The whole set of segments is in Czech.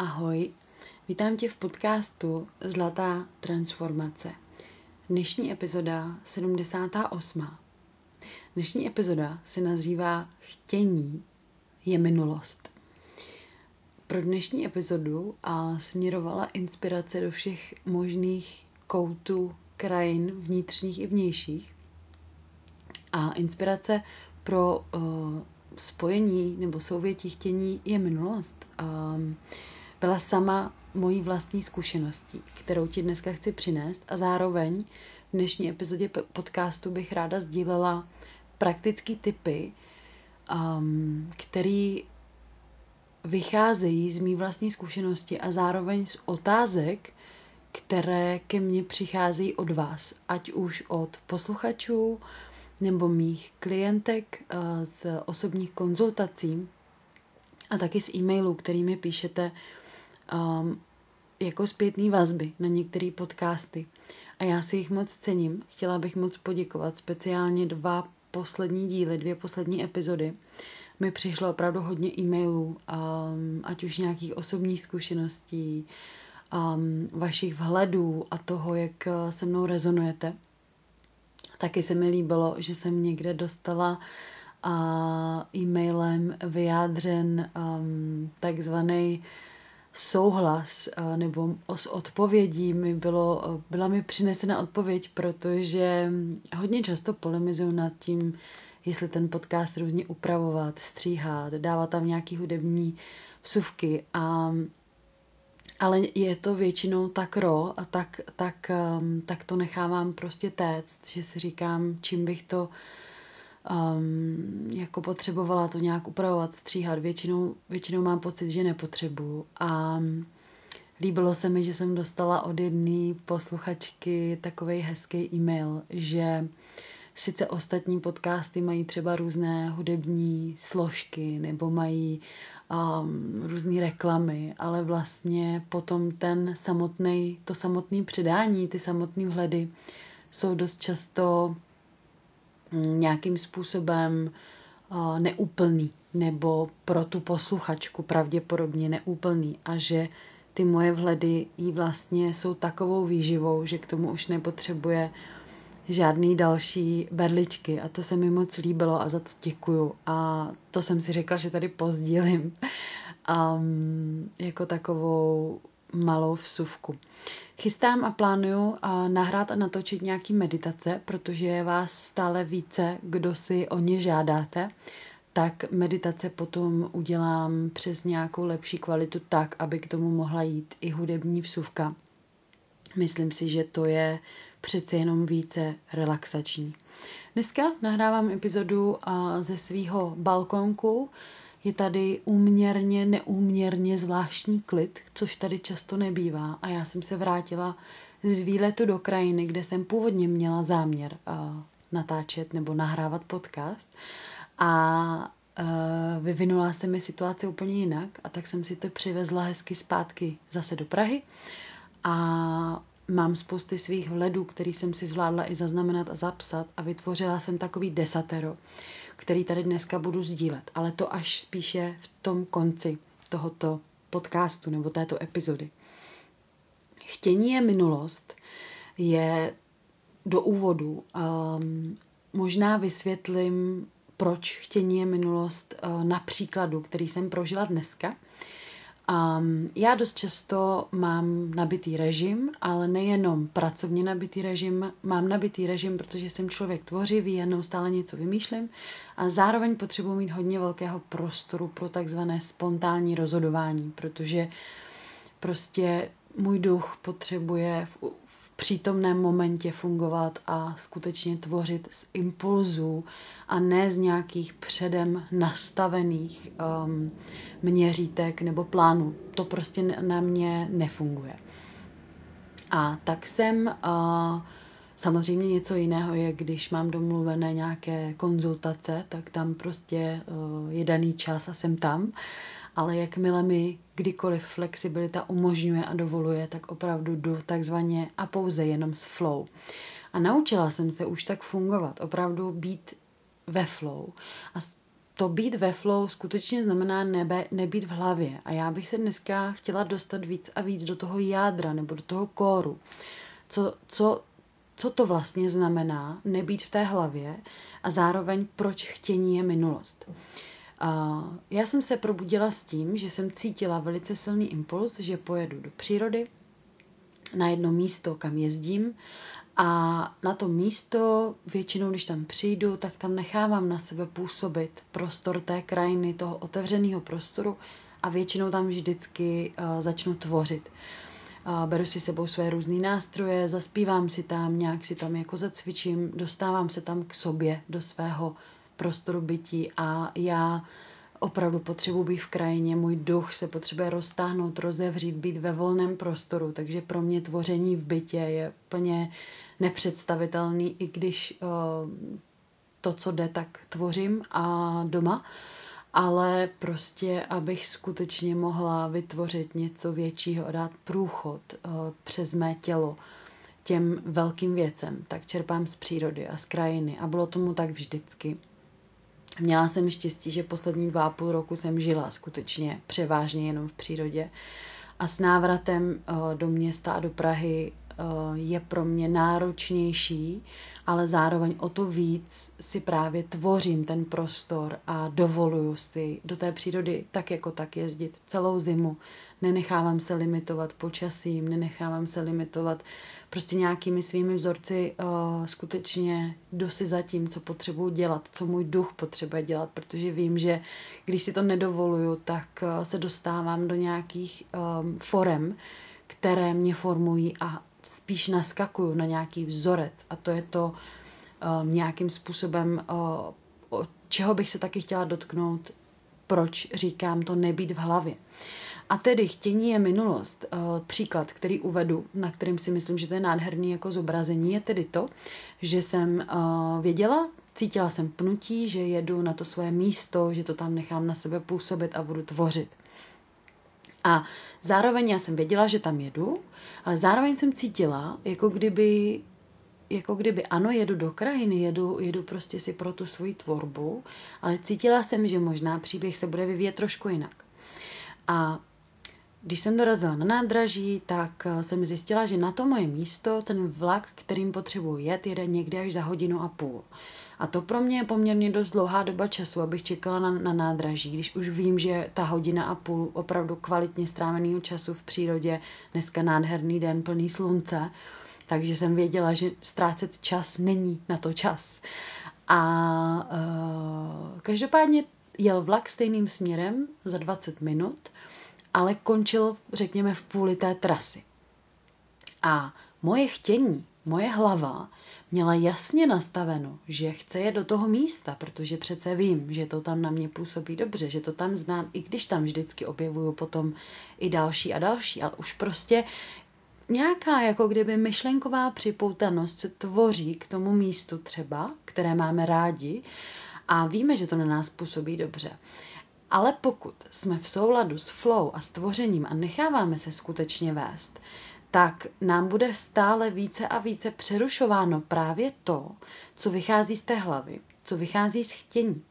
Ahoj, vítám tě v podcastu Zlatá transformace. Dnešní epizoda 78. Dnešní epizoda se nazývá Chtění je minulost. Pro dnešní epizodu a směrovala inspirace do všech možných koutů krajin vnitřních i vnějších. A inspirace pro uh, spojení nebo souvětí chtění je minulost. Um, byla sama mojí vlastní zkušeností, kterou ti dneska chci přinést. A zároveň v dnešní epizodě podcastu bych ráda sdílela praktické typy, um, který vycházejí z mý vlastní zkušenosti a zároveň z otázek, které ke mně přicházejí od vás, ať už od posluchačů nebo mých klientek uh, z osobních konzultací a taky z e-mailů, kterými píšete um, jako zpětný vazby na některé podcasty. A já si jich moc cením. Chtěla bych moc poděkovat. Speciálně dva poslední díly, dvě poslední epizody mi přišlo opravdu hodně e-mailů, um, ať už nějakých osobních zkušeností, um, vašich vhledů a toho, jak uh, se mnou rezonujete. Taky se mi líbilo, že jsem někde dostala uh, e-mailem vyjádřen um, takzvaný souhlas nebo s odpovědí mi bylo, byla mi přinesena odpověď, protože hodně často polemizuju nad tím, jestli ten podcast různě upravovat, stříhat, dávat tam nějaký hudební vsuvky a ale je to většinou tak ro a tak, tak, tak to nechávám prostě téct, že si říkám, čím bych to um, jako potřebovala to nějak upravovat, stříhat. Většinou, většinou mám pocit, že nepotřebuju. A líbilo se mi, že jsem dostala od jedné posluchačky takový hezký e-mail, že sice ostatní podcasty mají třeba různé hudební složky nebo mají um, různé reklamy, ale vlastně potom ten samotný, to samotné předání, ty samotné vhledy jsou dost často nějakým způsobem neúplný nebo pro tu posluchačku pravděpodobně neúplný a že ty moje vhledy jí vlastně jsou takovou výživou, že k tomu už nepotřebuje žádný další berličky. A to se mi moc líbilo a za to děkuju. A to jsem si řekla, že tady pozdílím. Um, jako takovou malou vsuvku. Chystám a plánuju nahrát a natočit nějaký meditace, protože je vás stále více, kdo si o ně žádáte, tak meditace potom udělám přes nějakou lepší kvalitu tak, aby k tomu mohla jít i hudební vsuvka. Myslím si, že to je přece jenom více relaxační. Dneska nahrávám epizodu ze svého balkonku, je tady úměrně, neúměrně zvláštní klid, což tady často nebývá. A já jsem se vrátila z výletu do krajiny, kde jsem původně měla záměr uh, natáčet nebo nahrávat podcast. A uh, vyvinula se mi situace úplně jinak a tak jsem si to přivezla hezky zpátky zase do Prahy. A mám spousty svých vledů, který jsem si zvládla i zaznamenat a zapsat a vytvořila jsem takový desatero, který tady dneska budu sdílet, ale to až spíše v tom konci tohoto podcastu nebo této epizody. Chtění je minulost, je do úvodu. Um, možná vysvětlím, proč chtění je minulost uh, na příkladu, který jsem prožila dneska. Um, já dost často mám nabitý režim, ale nejenom pracovně nabitý režim, mám nabitý režim, protože jsem člověk tvořivý, já neustále něco vymýšlím. A zároveň potřebuji mít hodně velkého prostoru pro takzvané spontánní rozhodování, protože prostě můj duch potřebuje v, přítomném momentě fungovat a skutečně tvořit z impulzů a ne z nějakých předem nastavených um, měřítek nebo plánů. To prostě na mě nefunguje. A tak jsem uh, Samozřejmě něco jiného je, když mám domluvené nějaké konzultace, tak tam prostě uh, je daný čas a jsem tam ale jakmile mi kdykoliv flexibilita umožňuje a dovoluje, tak opravdu jdu takzvaně a pouze jenom s flow. A naučila jsem se už tak fungovat, opravdu být ve flow. A to být ve flow skutečně znamená nebe, nebýt v hlavě. A já bych se dneska chtěla dostat víc a víc do toho jádra nebo do toho kóru. Co, co, co to vlastně znamená nebýt v té hlavě a zároveň proč chtění je minulost. Já jsem se probudila s tím, že jsem cítila velice silný impuls, že pojedu do přírody, na jedno místo, kam jezdím a na to místo, většinou, když tam přijdu, tak tam nechávám na sebe působit prostor té krajiny, toho otevřeného prostoru a většinou tam vždycky uh, začnu tvořit. Uh, beru si sebou své různé nástroje, zaspívám si tam, nějak si tam jako zacvičím, dostávám se tam k sobě, do svého prostoru bytí a já opravdu potřebuji být v krajině, můj duch se potřebuje roztáhnout, rozevřít, být ve volném prostoru, takže pro mě tvoření v bytě je úplně nepředstavitelný, i když uh, to, co jde, tak tvořím a doma, ale prostě, abych skutečně mohla vytvořit něco většího dát průchod uh, přes mé tělo těm velkým věcem, tak čerpám z přírody a z krajiny a bylo tomu tak vždycky. Měla jsem štěstí, že poslední dva a půl roku jsem žila skutečně převážně jenom v přírodě. A s návratem uh, do města a do Prahy uh, je pro mě náročnější, ale zároveň o to víc si právě tvořím ten prostor a dovoluju si do té přírody tak jako tak jezdit celou zimu. Nenechávám se limitovat počasím, nenechávám se limitovat prostě nějakými svými vzorci uh, skutečně jdu si za tím, co potřebuji dělat, co můj duch potřebuje dělat, protože vím, že když si to nedovoluju, tak uh, se dostávám do nějakých um, forem, které mě formují a spíš naskakuju na nějaký vzorec a to je to um, nějakým způsobem, uh, čeho bych se taky chtěla dotknout, proč říkám to nebýt v hlavě. A tedy chtění je minulost. Eh, příklad, který uvedu, na kterým si myslím, že to je nádherný jako zobrazení, je tedy to, že jsem věděla, cítila jsem pnutí, že jedu na to svoje místo, že to tam nechám na sebe působit a budu tvořit. A zároveň já jsem věděla, že tam jedu, ale zároveň jsem cítila, jako kdyby jako kdyby ano, jedu do krajiny, jedu, jedu prostě si pro tu svoji tvorbu, ale cítila jsem, že možná příběh se bude vyvíjet trošku jinak. A když jsem dorazila na nádraží, tak eh, jsem zjistila, že na to moje místo ten vlak, kterým potřebuji jet, jede někdy až za hodinu a půl. A to pro mě je poměrně dost dlouhá doba času, abych čekala na, na nádraží, když už vím, že ta hodina a půl opravdu kvalitně stráveného času v přírodě, dneska nádherný den plný slunce, takže jsem věděla, že ztrácet čas není na to čas. A uh, každopádně jel vlak stejným směrem za 20 minut ale končil, řekněme, v půli té trasy. A moje chtění, moje hlava měla jasně nastaveno, že chce je do toho místa, protože přece vím, že to tam na mě působí dobře, že to tam znám, i když tam vždycky objevuju potom i další a další, ale už prostě nějaká jako kdyby myšlenková připoutanost se tvoří k tomu místu třeba, které máme rádi a víme, že to na nás působí dobře. Ale pokud jsme v souladu s flow a stvořením a necháváme se skutečně vést, tak nám bude stále více a více přerušováno právě to, co vychází z té hlavy, co vychází z chtění.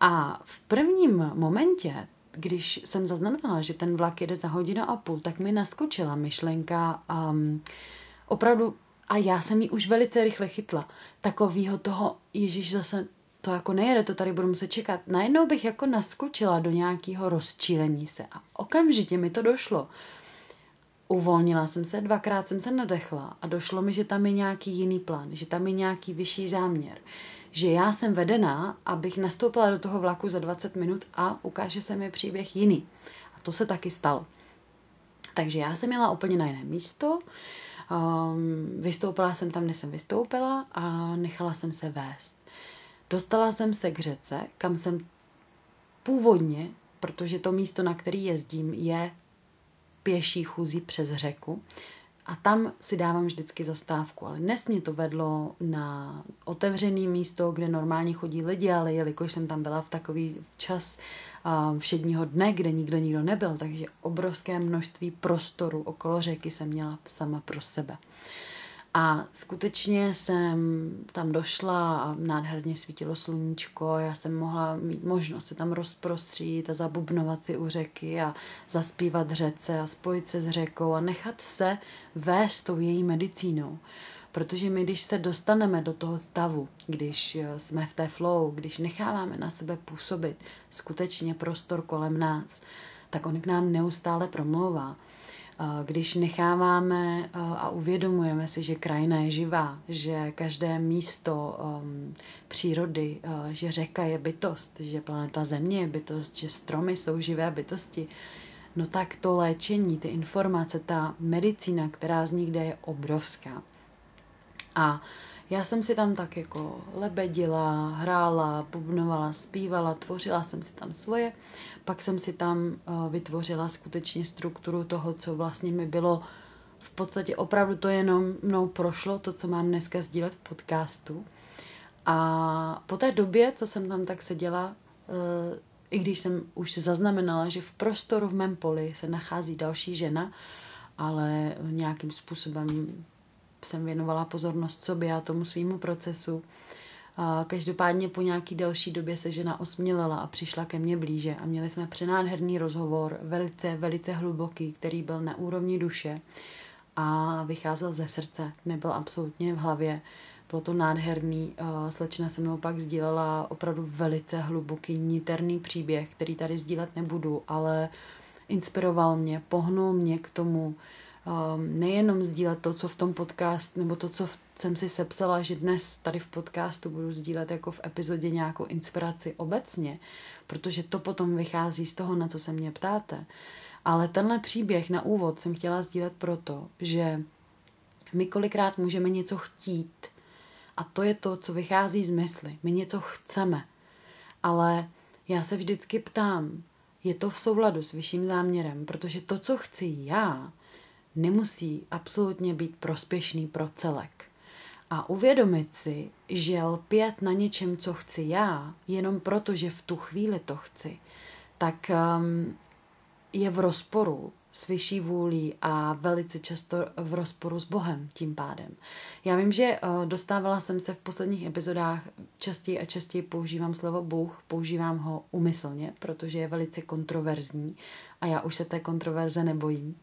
A v prvním momentě, když jsem zaznamenala, že ten vlak jede za hodinu a půl, tak mi naskočila myšlenka um, opravdu, a já jsem ji už velice rychle chytla, takového toho, Ježíš zase to jako nejede, to tady budu muset čekat. Najednou bych jako naskočila do nějakého rozčílení se a okamžitě mi to došlo. Uvolnila jsem se, dvakrát jsem se nadechla a došlo mi, že tam je nějaký jiný plán, že tam je nějaký vyšší záměr. Že já jsem vedená, abych nastoupila do toho vlaku za 20 minut a ukáže se mi příběh jiný. A to se taky stalo. Takže já jsem měla úplně na jiné místo, um, vystoupila jsem tam, kde jsem vystoupila a nechala jsem se vést. Dostala jsem se k řece, kam jsem původně, protože to místo, na který jezdím, je pěší chůzí přes řeku, a tam si dávám vždycky zastávku. Ale dnes mě to vedlo na otevřené místo, kde normálně chodí lidi, ale jelikož jsem tam byla v takový čas všedního dne, kde nikdo nikdo nebyl, takže obrovské množství prostoru okolo řeky jsem měla sama pro sebe. A skutečně jsem tam došla a nádherně svítilo sluníčko. Já jsem mohla mít možnost se tam rozprostřít a zabubnovat si u řeky a zaspívat řece a spojit se s řekou a nechat se vést tou její medicínou. Protože my, když se dostaneme do toho stavu, když eh, jsme v té flow, když necháváme na sebe působit skutečně prostor kolem nás, tak on k nám neustále promlouvá. Když necháváme a uvědomujeme si, že krajina je živá, že každé místo um, přírody, uh, že řeka je bytost, že planeta Země je bytost, že stromy jsou živé bytosti, no tak to léčení, ty informace, ta medicína, která z nich jde, je obrovská. A já jsem si tam tak jako lebedila, hrála, bubnovala, zpívala, tvořila jsem si tam svoje. Pak jsem si tam uh, vytvořila skutečně strukturu toho, co vlastně mi bylo v podstatě opravdu to jenom mnou prošlo, to, co mám dneska sdílet v podcastu. A po té době, co jsem tam tak seděla, uh, i když jsem už zaznamenala, že v prostoru v mém poli se nachází další žena, ale nějakým způsobem jsem věnovala pozornost sobě a tomu svýmu procesu. Každopádně po nějaký delší době se žena osmělela a přišla ke mně blíže a měli jsme přenádherný rozhovor, velice, velice hluboký, který byl na úrovni duše a vycházel ze srdce, nebyl absolutně v hlavě. Bylo to nádherný. Slečna se mnou pak sdílela opravdu velice hluboký, niterný příběh, který tady sdílet nebudu, ale inspiroval mě, pohnul mě k tomu, nejenom sdílet to, co v tom podcastu, nebo to, co jsem si sepsala, že dnes tady v podcastu budu sdílet jako v epizodě nějakou inspiraci obecně, protože to potom vychází z toho, na co se mě ptáte. Ale tenhle příběh na úvod jsem chtěla sdílet proto, že my kolikrát můžeme něco chtít a to je to, co vychází z mysli. My něco chceme, ale já se vždycky ptám, je to v souladu s vyšším záměrem, protože to, co chci já, nemusí absolutně být prospěšný pro celek. A uvědomit si, že lpět na něčem, co chci já, jenom proto, že v tu chvíli to chci, tak um, je v rozporu s vyšší vůlí a velice často v rozporu s Bohem tím pádem. Já vím, že uh, dostávala jsem se v posledních epizodách častěji a častěji používám slovo Bůh, používám ho umyslně, protože je velice kontroverzní a já už se té kontroverze nebojím. Uh,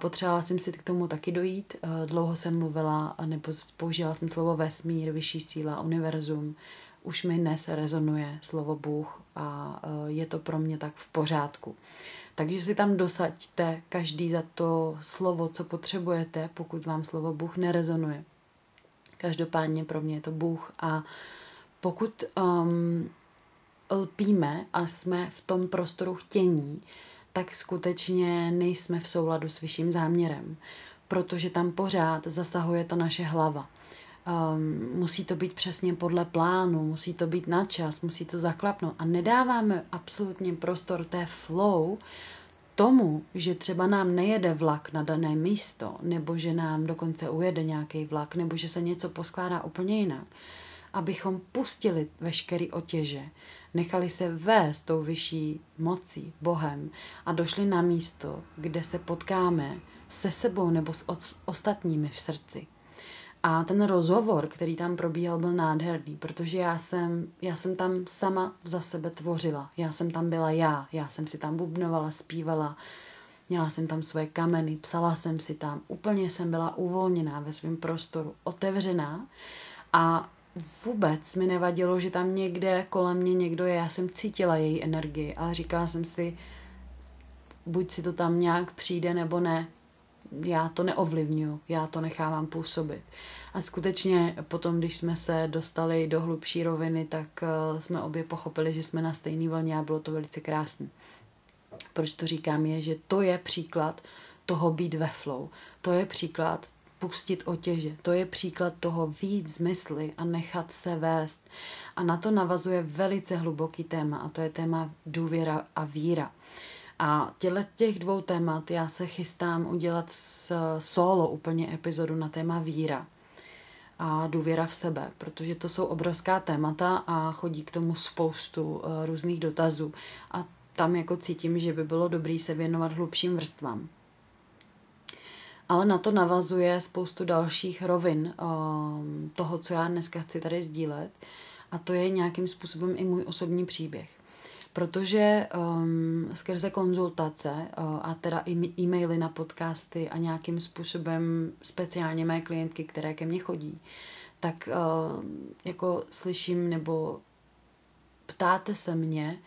Potřebovala jsem si k tomu taky dojít. Dlouho jsem mluvila, nebo použila jsem slovo vesmír, vyšší síla, univerzum. Už mi dnes rezonuje slovo Bůh a je to pro mě tak v pořádku. Takže si tam dosaďte každý za to slovo, co potřebujete, pokud vám slovo Bůh nerezonuje. Každopádně pro mě je to Bůh a pokud um, lpíme a jsme v tom prostoru chtění, tak skutečně nejsme v souladu s vyšším záměrem, protože tam pořád zasahuje ta naše hlava. Um, musí to být přesně podle plánu, musí to být na čas, musí to zaklapnout a nedáváme absolutně prostor té flow tomu, že třeba nám nejede vlak na dané místo, nebo že nám dokonce ujede nějaký vlak, nebo že se něco poskládá úplně jinak, abychom pustili veškerý otěže, nechali se vést tou vyšší mocí, Bohem a došli na místo, kde se potkáme se sebou nebo s ostatními v srdci. A ten rozhovor, který tam probíhal, byl nádherný, protože já jsem, já jsem tam sama za sebe tvořila. Já jsem tam byla já, já jsem si tam bubnovala, zpívala, měla jsem tam svoje kameny, psala jsem si tam, úplně jsem byla uvolněná ve svém prostoru, otevřená a vůbec mi nevadilo, že tam někde kolem mě někdo je. Já jsem cítila její energii, ale říkala jsem si, buď si to tam nějak přijde nebo ne, já to neovlivňuji, já to nechávám působit. A skutečně potom, když jsme se dostali do hlubší roviny, tak uh, jsme obě pochopili, že jsme na stejné vlně a bylo to velice krásné. Proč to říkám je, že to je příklad toho být ve flow. To je příklad pustit otěže. To je příklad toho víc zmysly a nechat se vést. A na to navazuje velice hluboký téma a to je téma důvěra a víra. A těle těch dvou témat já se chystám udělat s solo úplně epizodu na téma víra a důvěra v sebe, protože to jsou obrovská témata a chodí k tomu spoustu uh, různých dotazů. A tam jako cítím, že by bylo dobré se věnovat hlubším vrstvám. Ale na to navazuje spoustu dalších rovin um, toho, co já dneska chci tady sdílet. A to je nějakým způsobem i můj osobní příběh. Protože um, skrze konzultace uh, a teda i e-maily na podcasty a nějakým způsobem speciálně mé klientky, které ke mně chodí, tak uh, jako slyším nebo ptáte se mě,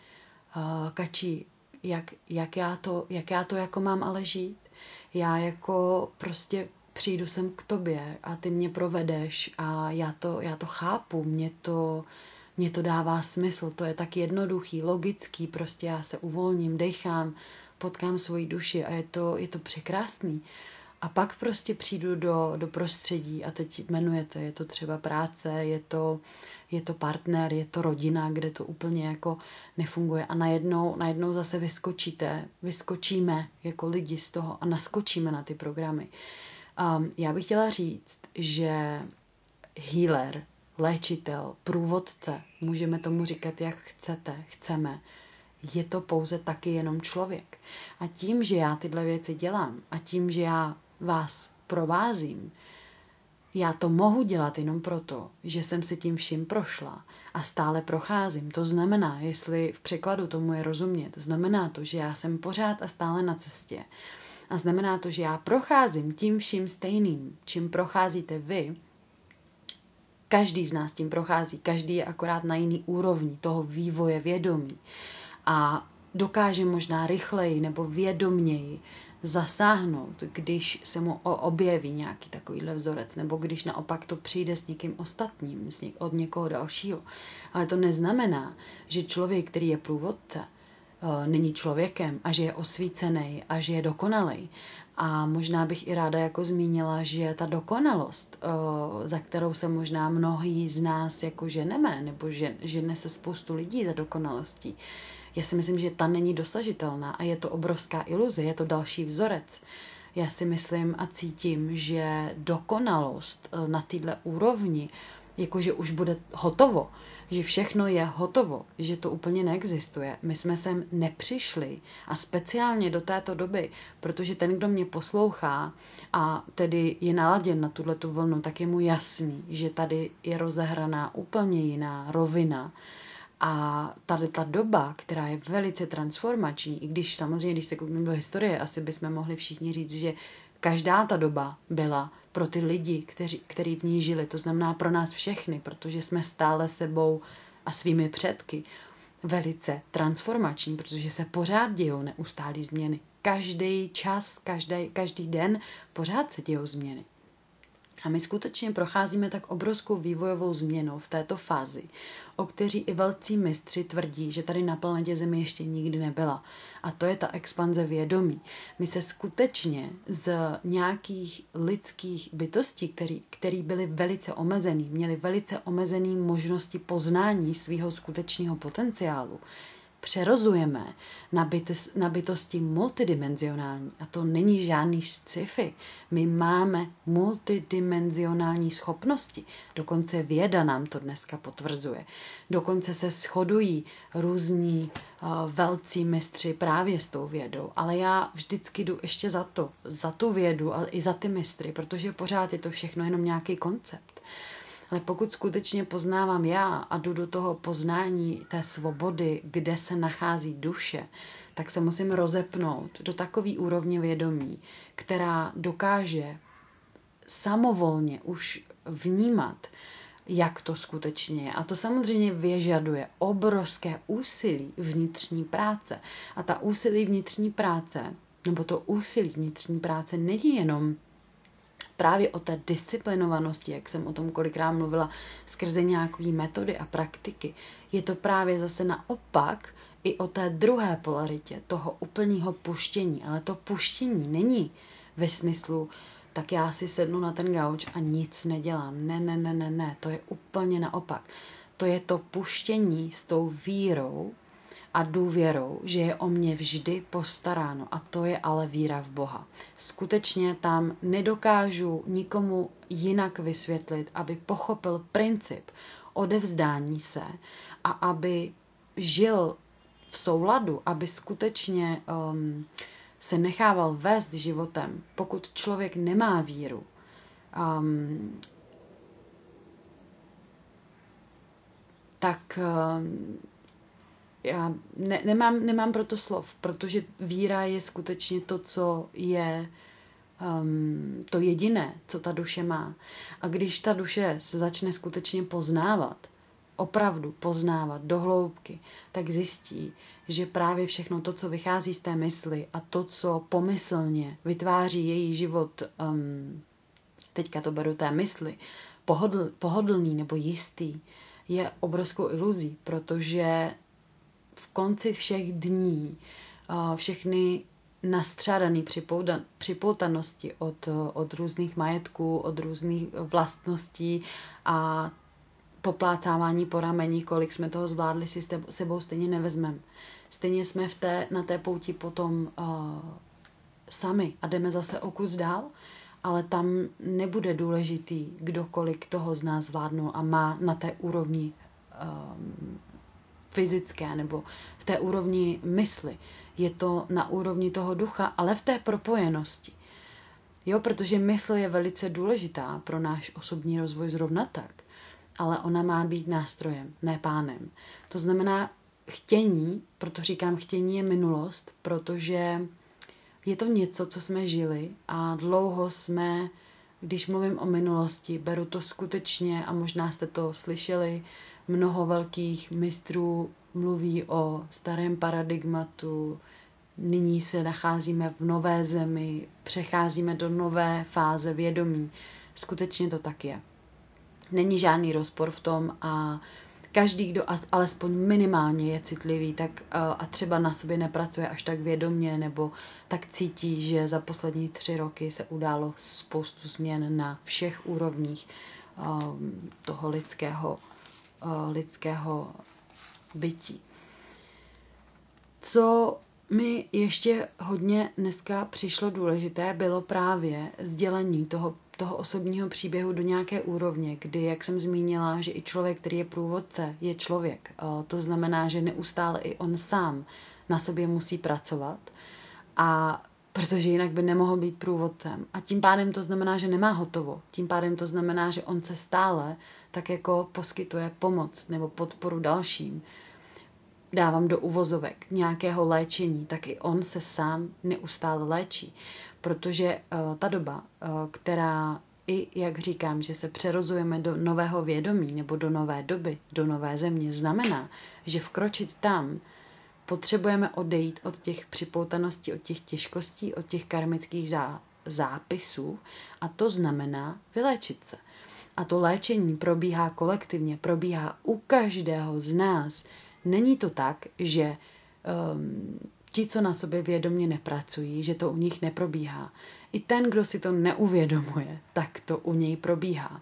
uh, Kačí, jak, jak, já to, jak já to jako mám ale žít. Já jako prostě přijdu sem k tobě a ty mě provedeš a já to, já to chápu, mě to, mě to dává smysl, to je tak jednoduchý, logický, prostě já se uvolním, dechám, potkám svoji duši a je to, je to překrásný. A pak prostě přijdu do, do prostředí a teď jmenujete, je to třeba práce, je to, je to partner, je to rodina, kde to úplně jako nefunguje a najednou, najednou zase vyskočíte, vyskočíme jako lidi z toho a naskočíme na ty programy. Um, já bych chtěla říct, že healer, léčitel, průvodce, můžeme tomu říkat, jak chcete, chceme, je to pouze taky jenom člověk. A tím, že já tyhle věci dělám a tím, že já vás provázím, já to mohu dělat jenom proto, že jsem si tím vším prošla a stále procházím. To znamená, jestli v překladu tomu je rozumět, znamená to, že já jsem pořád a stále na cestě. A znamená to, že já procházím tím vším stejným, čím procházíte vy. Každý z nás tím prochází, každý je akorát na jiný úrovni toho vývoje vědomí. A dokáže možná rychleji nebo vědomněji zasáhnout, když se mu objeví nějaký takovýhle vzorec, nebo když naopak to přijde s někým ostatním, od někoho dalšího. Ale to neznamená, že člověk, který je průvodce, eh, není člověkem a že je osvícený a že je dokonalý. A možná bych i ráda jako zmínila, že ta dokonalost, eh, za kterou se možná mnohý z nás jako ženeme, nebo že, se spoustu lidí za dokonalostí, já si myslím, že ta není dosažitelná a je to obrovská iluze, je to další vzorec. Já si myslím a cítím, že dokonalost eh, na této úrovni, jakože už bude hotovo, že všechno je hotovo, že to úplně neexistuje. My jsme sem nepřišli a speciálně do této doby, protože ten, kdo mě poslouchá a tedy je naladěn na tuto vlnu, tak je mu jasný, že tady je rozehraná úplně jiná rovina, a tady ta doba, která je velice transformační, i když samozřejmě, když se koukneme do historie, asi bychom mohli všichni říct, že každá ta doba byla pro ty lidi, kteří, kteří v ní žili, to znamená pro nás všechny, protože jsme stále sebou a svými předky velice transformační, protože se pořád dějou neustálé změny. Každý čas, každý, každý den pořád se dějou změny. A my skutečně procházíme tak obrovskou vývojovou změnou v této fázi, o kteří i velcí mistři tvrdí, že tady na planetě Zemi ještě nikdy nebyla. A to je ta expanze vědomí. My se skutečně z nějakých lidských bytostí, který, který byly velice omezený, měli velice omezený možnosti poznání svého skutečného potenciálu, přerozujeme na, bytes, na bytosti multidimenzionální. A to není žádný sci-fi. My máme multidimenzionální schopnosti. Dokonce věda nám to dneska potvrzuje. Dokonce se shodují různí uh, velcí mistři právě s tou vědou. Ale já vždycky jdu ještě za to, za tu vědu a i za ty mistry, protože pořád je to všechno jenom nějaký koncept. Ale pokud skutečně poznávám já a jdu do toho poznání té svobody, kde se nachází duše, tak se musím rozepnout do takové úrovně vědomí, která dokáže samovolně už vnímat, jak to skutečně je. A to samozřejmě vyžaduje obrovské úsilí vnitřní práce. A ta úsilí vnitřní práce, nebo to úsilí vnitřní práce není jenom právě o té disciplinovanosti, jak jsem o tom kolikrát mluvila, skrze nějaké metody a praktiky, je to právě zase naopak i o té druhé polaritě, toho úplného puštění. Ale to puštění není ve smyslu, tak já si sednu na ten gauč a nic nedělám. Ne, ne, ne, ne, ne, to je úplně naopak. To je to puštění s tou vírou, a důvěrou, že je o mě vždy postaráno. A to je ale víra v Boha. Skutečně tam nedokážu nikomu jinak vysvětlit, aby pochopil princip odevzdání se a aby žil v souladu, aby skutečně um, se nechával vést životem, pokud člověk nemá víru, um, tak um, já ne, nemám, nemám proto slov, protože víra je skutečně to, co je um, to jediné, co ta duše má. A když ta duše se začne skutečně poznávat, opravdu poznávat do hloubky, tak zjistí, že právě všechno to, co vychází z té mysli a to, co pomyslně vytváří její život, um, teďka to beru té mysli, pohodl, pohodlný nebo jistý, je obrovskou iluzí, protože v konci všech dní všechny nastřádaný připoutanosti od, od různých majetků, od různých vlastností a poplácávání po ramení, kolik jsme toho zvládli, si sebou stejně nevezmeme. Stejně jsme v té, na té pouti potom uh, sami a jdeme zase o kus dál, ale tam nebude důležitý, kdo kolik toho z nás zvládnul a má na té úrovni fyzické nebo v té úrovni mysli. Je to na úrovni toho ducha, ale v té propojenosti. Jo, protože mysl je velice důležitá pro náš osobní rozvoj zrovna tak ale ona má být nástrojem, ne pánem. To znamená chtění, proto říkám chtění je minulost, protože je to něco, co jsme žili a dlouho jsme, když mluvím o minulosti, beru to skutečně a možná jste to slyšeli, mnoho velkých mistrů mluví o starém paradigmatu, nyní se nacházíme v nové zemi, přecházíme do nové fáze vědomí. Skutečně to tak je. Není žádný rozpor v tom a každý, kdo alespoň minimálně je citlivý tak, a třeba na sobě nepracuje až tak vědomně nebo tak cítí, že za poslední tři roky se událo spoustu změn na všech úrovních toho lidského, lidského bytí. Co mi ještě hodně dneska přišlo důležité, bylo právě sdělení toho toho osobního příběhu do nějaké úrovně, kdy, jak jsem zmínila, že i člověk, který je průvodce, je člověk. To znamená, že neustále i on sám na sobě musí pracovat a protože jinak by nemohl být průvodcem. A tím pádem to znamená, že nemá hotovo. Tím pádem to znamená, že on se stále tak jako poskytuje pomoc nebo podporu dalším. Dávám do uvozovek nějakého léčení, tak i on se sám neustále léčí protože uh, ta doba, uh, která i, jak říkám, že se přerozujeme do nového vědomí nebo do nové doby, do nové země, znamená, že vkročit tam potřebujeme odejít od těch připoutaností, od těch těžkostí, od těch karmických zá, zápisů a to znamená vyléčit se. A to léčení probíhá kolektivně, probíhá u každého z nás. Není to tak, že um, ti, co na sobě vědomě nepracují, že to u nich neprobíhá. I ten, kdo si to neuvědomuje, tak to u něj probíhá.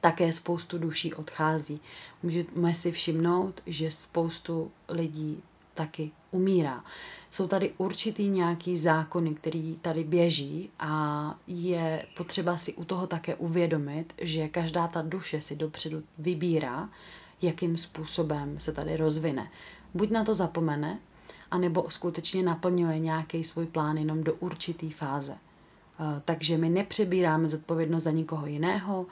Také spoustu duší odchází. Můžeme si všimnout, že spoustu lidí taky umírá. Jsou tady určitý nějaký zákony, který tady běží a je potřeba si u toho také uvědomit, že každá ta duše si dopředu vybírá, jakým způsobem se tady rozvine. Buď na to zapomene, anebo skutečně naplňuje nějaký svůj plán jenom do určité fáze. Eh, takže my nepřebíráme zodpovědnost za nikoho jiného,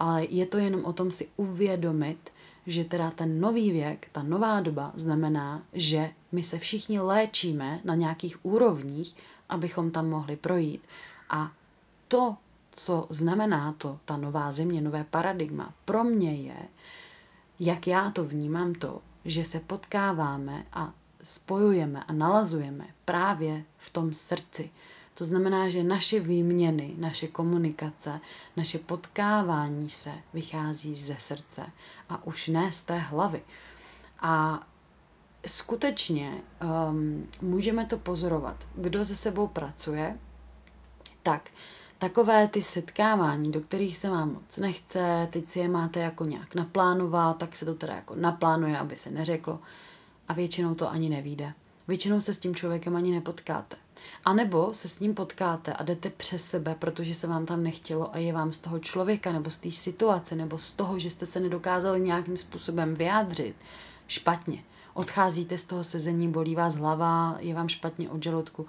ale je to jenom o tom si uvědomit, že teda ten nový věk, ta nová doba znamená, že my se všichni léčíme na nějakých úrovních, abychom tam mohli projít. A to, co znamená to, ta nová země, nové paradigma, pro mě je, jak já to vnímám to, že se potkáváme a spojujeme a nalazujeme právě v tom srdci. To znamená, že naše výměny, naše komunikace, naše potkávání se vychází ze srdce a už ne z té hlavy. A skutečně um, můžeme to pozorovat. Kdo se sebou pracuje, tak takové ty setkávání, do kterých se vám moc nechce, teď si je máte jako nějak naplánovat, tak se to teda jako naplánuje, aby se neřeklo, a většinou to ani nevíde. Většinou se s tím člověkem ani nepotkáte. A nebo se s ním potkáte a jdete přes sebe, protože se vám tam nechtělo a je vám z toho člověka nebo z té situace nebo z toho, že jste se nedokázali nějakým způsobem vyjádřit špatně. Odcházíte z toho sezení, bolí vás hlava, je vám špatně od žaludku.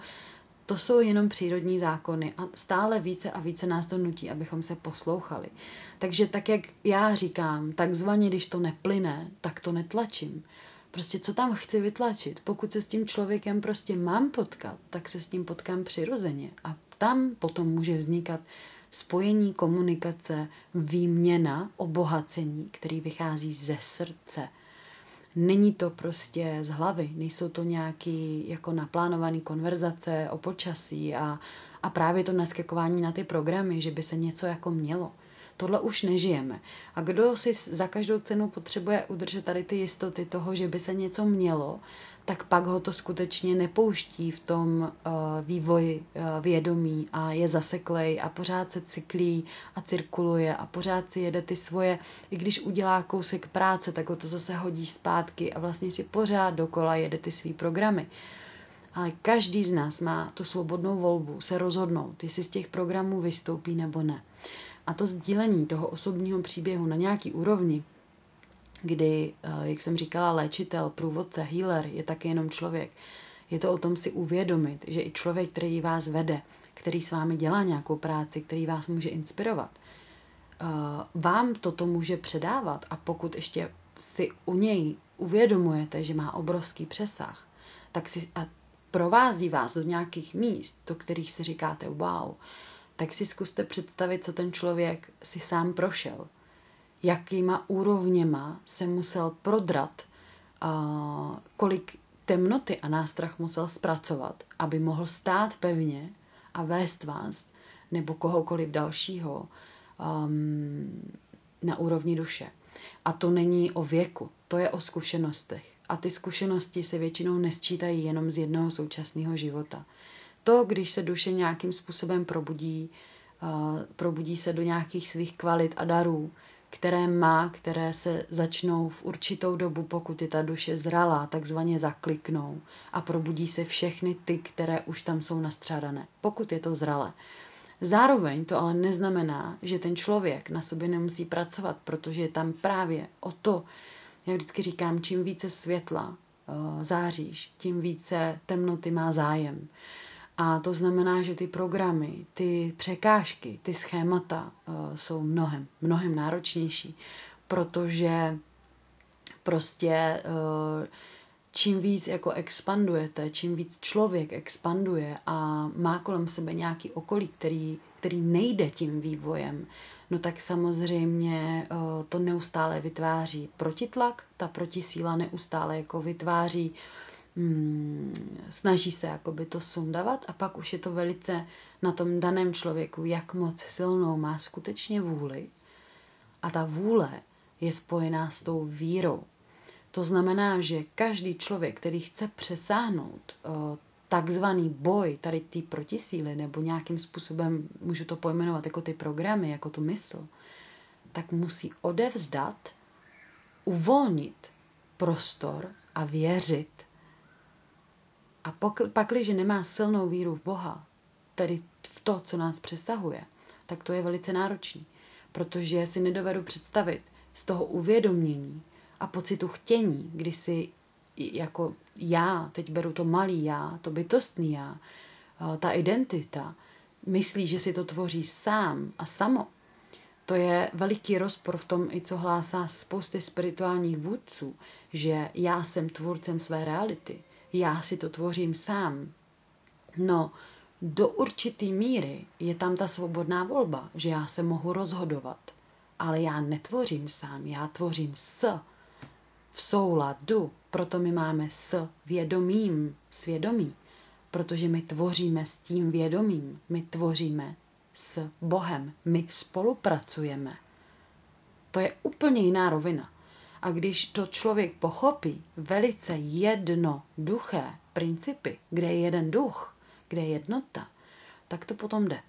To jsou jenom přírodní zákony a stále více a více nás to nutí, abychom se poslouchali. Takže tak, jak já říkám, takzvaně, když to neplyne, tak to netlačím. Prostě co tam chci vytlačit? Pokud se s tím člověkem prostě mám potkat, tak se s tím potkám přirozeně. A tam potom může vznikat spojení, komunikace, výměna, obohacení, který vychází ze srdce. Není to prostě z hlavy, nejsou to nějaký jako naplánovaný konverzace o počasí a, a právě to naskakování na ty programy, že by se něco jako mělo. Tohle už nežijeme. A kdo si za každou cenu potřebuje udržet tady ty jistoty toho, že by se něco mělo, tak pak ho to skutečně nepouští v tom uh, vývoji uh, vědomí a je zaseklej a pořád se cyklí a cirkuluje a pořád si jede ty svoje, i když udělá kousek práce, tak ho to zase hodí zpátky a vlastně si pořád dokola jede ty svý programy. Ale každý z nás má tu svobodnou volbu se rozhodnout, jestli z těch programů vystoupí nebo ne. A to sdílení toho osobního příběhu na nějaký úrovni, kdy, eh, jak jsem říkala, léčitel, průvodce, healer je taky jenom člověk. Je to o tom si uvědomit, že i člověk, který vás vede, který s vámi dělá nějakou práci, který vás může inspirovat, eh, vám toto může předávat a pokud ještě si u něj uvědomujete, že má obrovský přesah, tak si a provází vás do nějakých míst, do kterých si říkáte wow, tak si zkuste představit, co ten člověk si sám prošel. Jakýma úrovněma se musel prodrat, kolik temnoty a nástrach musel zpracovat, aby mohl stát pevně a vést vás nebo kohokoliv dalšího um, na úrovni duše. A to není o věku, to je o zkušenostech. A ty zkušenosti se většinou nesčítají jenom z jednoho současného života to, když se duše nějakým způsobem probudí, probudí se do nějakých svých kvalit a darů, které má, které se začnou v určitou dobu, pokud je ta duše zralá, takzvaně zakliknou a probudí se všechny ty, které už tam jsou nastřádané, pokud je to zralé. Zároveň to ale neznamená, že ten člověk na sobě nemusí pracovat, protože je tam právě o to, já vždycky říkám, čím více světla záříš, tím více temnoty má zájem. A to znamená, že ty programy, ty překážky, ty schémata uh, jsou mnohem, mnohem náročnější, protože prostě uh, čím víc jako expandujete, čím víc člověk expanduje a má kolem sebe nějaký okolí, který, který nejde tím vývojem, no tak samozřejmě uh, to neustále vytváří protitlak, ta protisíla neustále jako vytváří hmm, snaží se jakoby to sundavat a pak už je to velice na tom daném člověku, jak moc silnou má skutečně vůli. A ta vůle je spojená s tou vírou. To znamená, že každý člověk, který chce přesáhnout o, takzvaný boj tady ty protisíly, nebo nějakým způsobem, můžu to pojmenovat jako ty programy, jako tu mysl, tak musí odevzdat, uvolnit prostor a věřit a pakliže nemá silnou víru v Boha, tedy v to, co nás přesahuje, tak to je velice náročný, protože si nedovedu představit z toho uvědomění a pocitu chtění, kdy si jako já, teď beru to malý já, to bytostný já, ta identita, myslí, že si to tvoří sám a samo, to je veliký rozpor v tom, i co hlásá spousty spirituálních vůdců, že já jsem tvůrcem své reality já si to tvořím sám. No, do určitý míry je tam ta svobodná volba, že já se mohu rozhodovat. Ale já netvořím sám, já tvořím s, v souladu. Proto my máme s vědomím, svědomí. Protože my tvoříme s tím vědomím, my tvoříme s Bohem, my spolupracujeme. To je úplně jiná rovina. A když to člověk pochopí, velice jednoduché principy, kde je jeden duch, kde je jednota, tak to potom jde.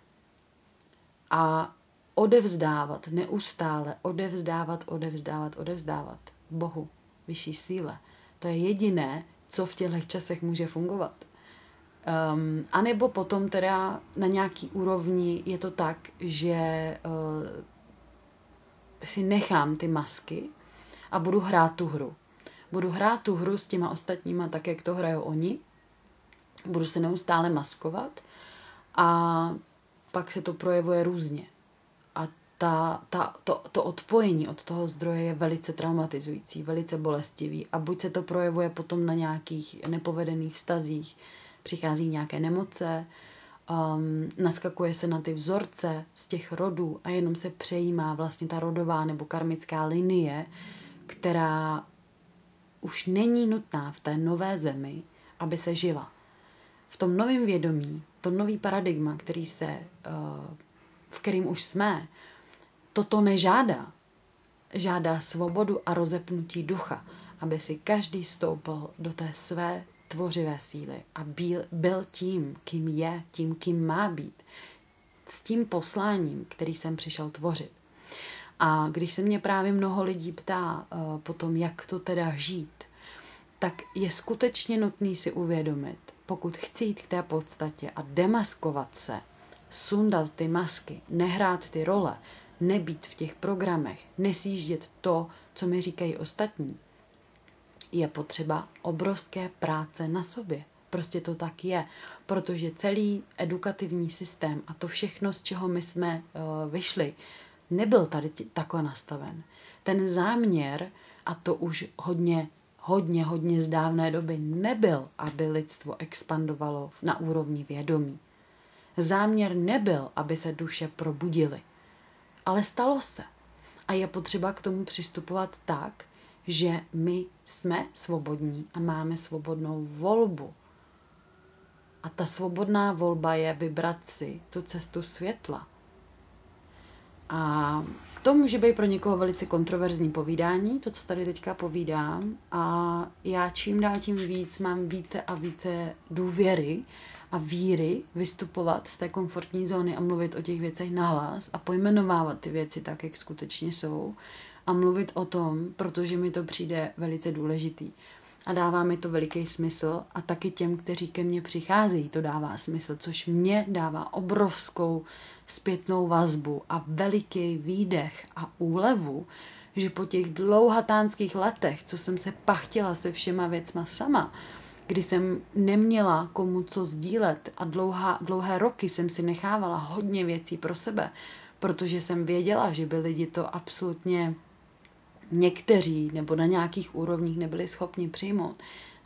A odevzdávat, neustále odevzdávat, odevzdávat, odevzdávat Bohu, vyšší síle. To je jediné, co v těchto časech může fungovat. Um, a nebo potom teda na nějaký úrovni je to tak, že uh, si nechám ty masky a budu hrát tu hru. Budu hrát tu hru s těma ostatníma tak, jak to hrajou oni budu se neustále maskovat a pak se to projevuje různě. A ta, ta, to, to odpojení od toho zdroje je velice traumatizující, velice bolestivý a buď se to projevuje potom na nějakých nepovedených vztazích, přichází nějaké nemoce, um, naskakuje se na ty vzorce z těch rodů a jenom se přejímá vlastně ta rodová nebo karmická linie, která už není nutná v té nové zemi, aby se žila. V tom novém vědomí, to nový paradigma, který se, uh, v kterým už jsme, toto nežádá. Žádá svobodu a rozepnutí ducha, aby si každý stoupil do té své tvořivé síly a byl, byl tím, kým je, tím, kým má být. S tím posláním, který jsem přišel tvořit. A když se mě právě mnoho lidí ptá uh, potom, jak to teda žít, tak je skutečně nutný si uvědomit, pokud chci jít k té podstatě a demaskovat se, sundat ty masky, nehrát ty role, nebýt v těch programech, nesjíždět to, co mi říkají ostatní, je potřeba obrovské práce na sobě. Prostě to tak je, protože celý edukativní systém a to všechno, z čeho my jsme uh, vyšli, nebyl tady takhle nastaven. Ten záměr, a to už hodně, hodně, hodně z dávné doby, nebyl, aby lidstvo expandovalo na úrovni vědomí. Záměr nebyl, aby se duše probudily. Ale stalo se. A je potřeba k tomu přistupovat tak, že my jsme svobodní a máme svobodnou volbu. A ta svobodná volba je vybrat si tu cestu světla. A to může být pro někoho velice kontroverzní povídání, to, co tady teďka povídám. A já čím dál tím víc mám více a více důvěry a víry vystupovat z té komfortní zóny a mluvit o těch věcech nahlas a pojmenovávat ty věci tak, jak skutečně jsou a mluvit o tom, protože mi to přijde velice důležitý. A dává mi to veliký smysl a taky těm, kteří ke mně přicházejí, to dává smysl, což mě dává obrovskou zpětnou vazbu a veliký výdech a úlevu, že po těch dlouhatánských letech, co jsem se pachtila se všema věcma sama, kdy jsem neměla komu co sdílet a dlouhá, dlouhé roky jsem si nechávala hodně věcí pro sebe, protože jsem věděla, že by lidi to absolutně někteří nebo na nějakých úrovních nebyli schopni přijmout.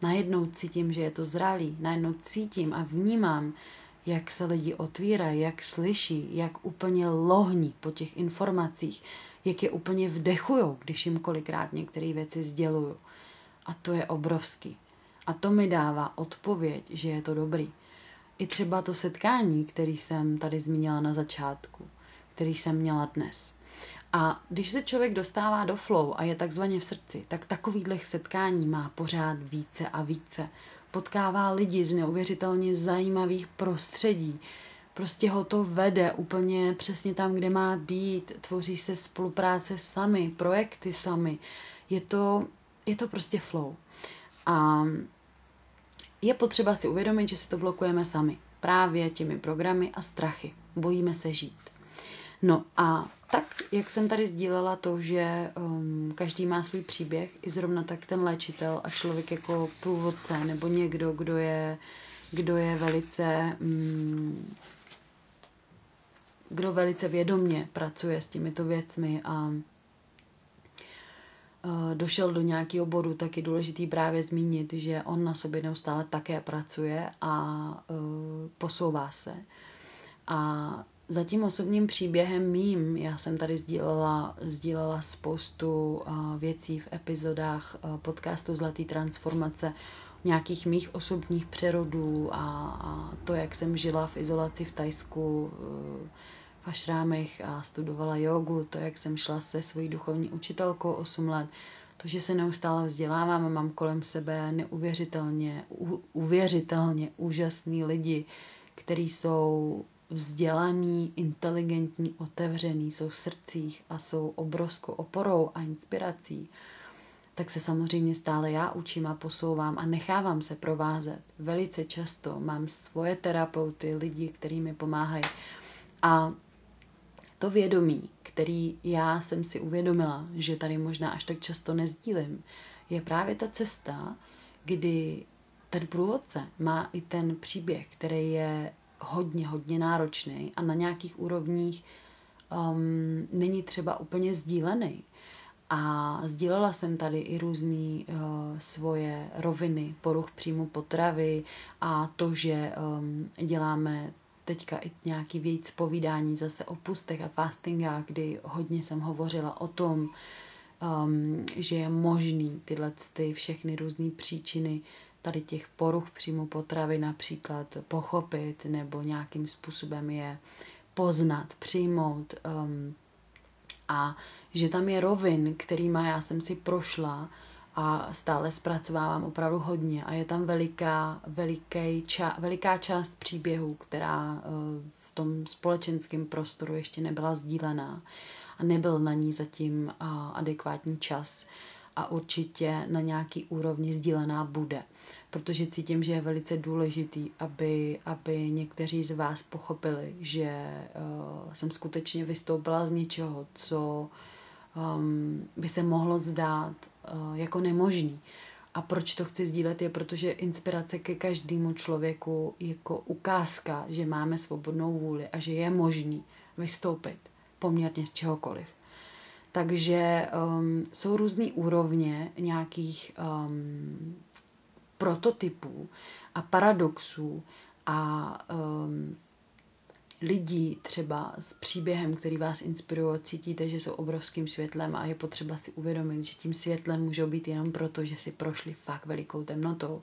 Najednou cítím, že je to zralý, najednou cítím a vnímám, jak se lidi otvírají, jak slyší, jak úplně lohní po těch informacích, jak je úplně vdechujou, když jim kolikrát některé věci sděluju. A to je obrovský. A to mi dává odpověď, že je to dobrý. I třeba to setkání, který jsem tady zmínila na začátku, který jsem měla dnes. A když se člověk dostává do flow a je takzvaně v srdci, tak takovýchhle setkání má pořád více a více. Potkává lidi z neuvěřitelně zajímavých prostředí. Prostě ho to vede úplně přesně tam, kde má být. Tvoří se spolupráce sami, projekty sami. Je to, je to prostě flow. A je potřeba si uvědomit, že si to blokujeme sami. Právě těmi programy a strachy. Bojíme se žít. No a tak, jak jsem tady sdílela to, že um, každý má svůj příběh, i zrovna tak ten léčitel a člověk jako průvodce nebo někdo, kdo je, kdo je velice, um, kdo velice vědomně pracuje s těmito věcmi a uh, došel do nějakého bodu, tak je důležitý právě zmínit, že on na sobě neustále také pracuje a uh, posouvá se. A za tím osobním příběhem mým, já jsem tady sdílela, sdílela spoustu uh, věcí v epizodách uh, podcastu Zlatý transformace, nějakých mých osobních přerodů a, a to, jak jsem žila v izolaci v Tajsku, uh, v ašrámech a studovala jogu, to, jak jsem šla se svojí duchovní učitelkou 8 let, to, že se neustále vzdělávám a mám kolem sebe neuvěřitelně, u, uvěřitelně úžasný lidi, kteří jsou vzdělaný, inteligentní, otevřený, jsou v srdcích a jsou obrovskou oporou a inspirací, tak se samozřejmě stále já učím a posouvám a nechávám se provázet. Velice často mám svoje terapeuty, lidi, kteří mi pomáhají. A to vědomí, který já jsem si uvědomila, že tady možná až tak často nezdílím, je právě ta cesta, kdy ten průvodce má i ten příběh, který je hodně, hodně náročný a na nějakých úrovních um, není třeba úplně sdílený. A sdílela jsem tady i různé uh, svoje roviny, poruch příjmu potravy a to, že um, děláme teďka i nějaký víc povídání zase o pustech a fastingách, kdy hodně jsem hovořila o tom, um, že je možný tyhle ty všechny různé příčiny tady těch poruch příjmu potravy například pochopit nebo nějakým způsobem je poznat, přijmout um, a že tam je rovin, kterýma já jsem si prošla a stále zpracovávám opravdu hodně. A je tam veliká, veliký ča, veliká část příběhu, která uh, v tom společenském prostoru ještě nebyla sdílená a nebyl na ní zatím uh, adekvátní čas. A určitě na nějaký úrovni sdílená bude protože cítím, že je velice důležitý, aby, aby někteří z vás pochopili, že uh, jsem skutečně vystoupila z něčeho, co um, by se mohlo zdát uh, jako nemožný. A proč to chci sdílet je, protože inspirace ke každému člověku jako ukázka, že máme svobodnou vůli a že je možný vystoupit poměrně z čehokoliv. Takže um, jsou různé úrovně nějakých um, prototypů a paradoxů a um, lidí třeba s příběhem, který vás inspiruje, cítíte, že jsou obrovským světlem a je potřeba si uvědomit, že tím světlem můžou být jenom proto, že si prošli fakt velikou temnotou.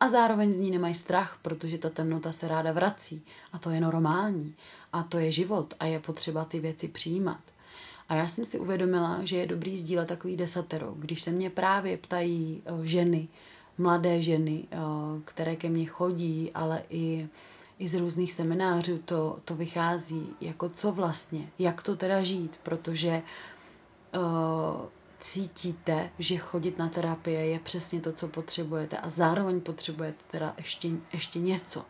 A zároveň z ní nemají strach, protože ta temnota se ráda vrací. A to je normální. A to je život a je potřeba ty věci přijímat. A já jsem si uvědomila, že je dobrý sdílet takový desatero. Když se mě právě ptají ženy, mladé ženy, eh, které ke mně chodí, ale i, i z různých seminářů to, to vychází, jako co vlastně, jak to teda žít, protože uh, cítíte, že chodit na terapie je přesně to, co potřebujete a zároveň potřebujete teda ještě, ještě něco.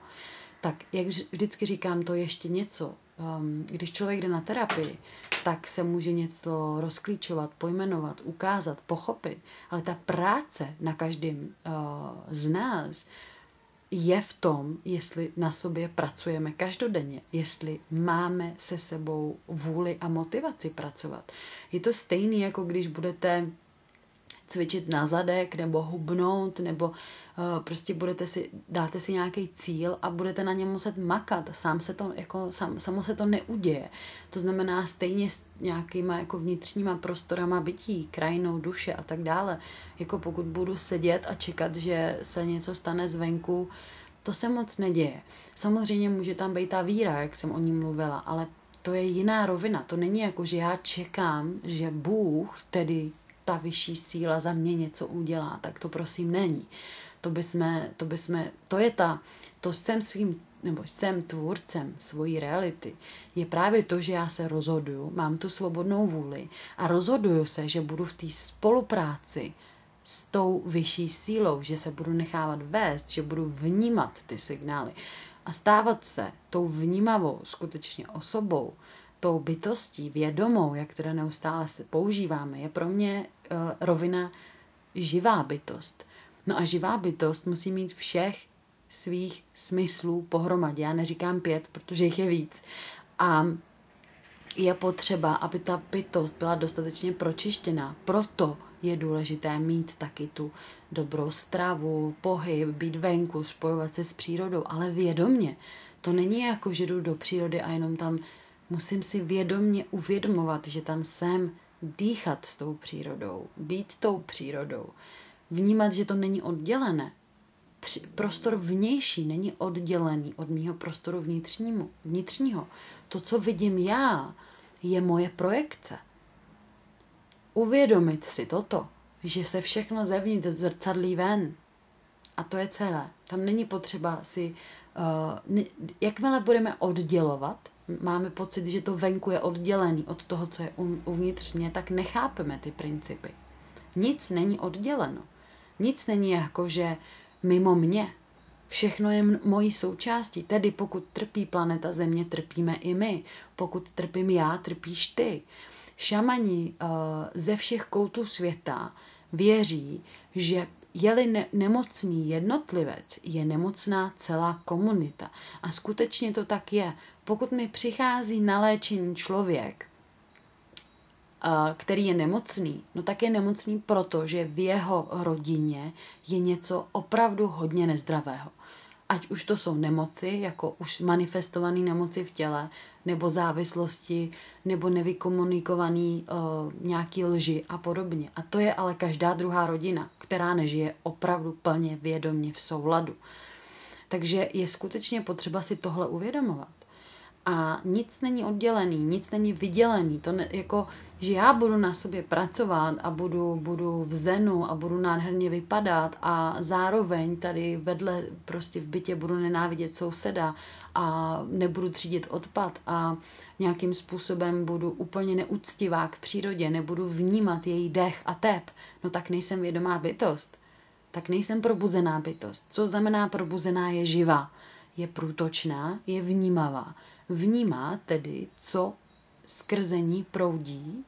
Tak, jak vždycky říkám, to ještě něco. Um, když člověk jde na terapii, tak se může něco rozklíčovat, pojmenovat, ukázat, pochopit. Ale ta práce na každém uh, z nás je v tom, jestli na sobě pracujeme každodenně, jestli máme se sebou vůli a motivaci pracovat. Je to stejný, jako když budete cvičit na zadek nebo hubnout nebo uh, prostě budete si, dáte si nějaký cíl a budete na něm muset makat. Sám se to, jako, sam, samo se to neuděje. To znamená stejně s nějakýma jako vnitřníma prostorama bytí, krajinou duše a tak dále. Jako pokud budu sedět a čekat, že se něco stane zvenku, to se moc neděje. Samozřejmě může tam být ta víra, jak jsem o ní mluvila, ale to je jiná rovina. To není jako, že já čekám, že Bůh, tedy ta vyšší síla za mě něco udělá, tak to prosím není. To by jsme, to by jsme, to je ta, to jsem svým, nebo jsem tvůrcem svojí reality, je právě to, že já se rozhoduju, mám tu svobodnou vůli a rozhoduju se, že budu v té spolupráci s tou vyšší sílou, že se budu nechávat vést, že budu vnímat ty signály a stávat se tou vnímavou skutečně osobou, tou bytostí vědomou, jak teda neustále se používáme, je pro mě uh, rovina živá bytost. No a živá bytost musí mít všech svých smyslů pohromadě. Já neříkám pět, protože jich je víc. A je potřeba, aby ta bytost byla dostatečně pročištěná. Proto je důležité mít taky tu dobrou stravu, pohyb, být venku, spojovat se s přírodou, ale vědomně. To není jako, že jdu do přírody a jenom tam musím si vědomně uvědomovat, že tam jsem, dýchat s tou přírodou, být tou přírodou, vnímat, že to není oddělené. Prostor vnější není oddělený od mýho prostoru vnitřnímu, vnitřního. To, co vidím já, je moje projekce. Uvědomit si toto, že se všechno zevnitř zrcadlí ven. A to je celé. Tam není potřeba si, uh, jakmile budeme oddělovat, máme pocit, že to venku je oddělený od toho, co je uvnitř mě, tak nechápeme ty principy. Nic není odděleno. Nic není jako, že mimo mě. Všechno je mojí součástí. Tedy pokud trpí planeta Země, trpíme i my. Pokud trpím já, trpíš ty. Šamani uh, ze všech koutů světa věří, že je-li ne- nemocný jednotlivec, je nemocná celá komunita. A skutečně to tak je. Pokud mi přichází na léčení člověk, který je nemocný, no tak je nemocný proto, že v jeho rodině je něco opravdu hodně nezdravého. Ať už to jsou nemoci, jako už manifestované nemoci v těle, nebo závislosti, nebo nevykomunikovaný uh, nějaký lži a podobně. A to je ale každá druhá rodina, která nežije opravdu plně vědomě v souladu. Takže je skutečně potřeba si tohle uvědomovat a nic není oddělený, nic není vydělený. To ne, jako, že já budu na sobě pracovat a budu, budu v zenu a budu nádherně vypadat a zároveň tady vedle prostě v bytě budu nenávidět souseda a nebudu třídit odpad a nějakým způsobem budu úplně neúctivá k přírodě, nebudu vnímat její dech a tep, no tak nejsem vědomá bytost. Tak nejsem probuzená bytost. Co znamená probuzená je živá, je průtočná, je vnímavá vnímá tedy, co skrze ní proudí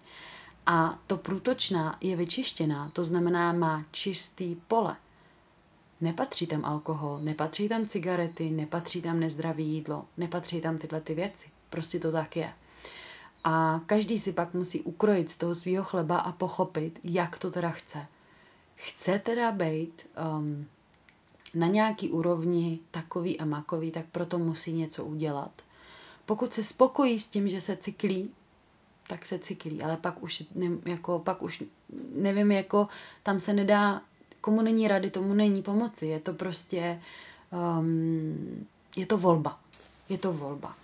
a to průtočná je vyčištěná, to znamená má čistý pole. Nepatří tam alkohol, nepatří tam cigarety, nepatří tam nezdravý jídlo, nepatří tam tyhle ty věci. Prostě to tak je. A každý si pak musí ukrojit z toho svého chleba a pochopit, jak to teda chce. Chce teda být um, na nějaký úrovni takový a makový, tak proto musí něco udělat pokud se spokojí s tím, že se cyklí, tak se cyklí, ale pak už, ne, jako, pak už nevím, jako tam se nedá, komu není rady, tomu není pomoci. Je to prostě, um, je to volba. Je to volba.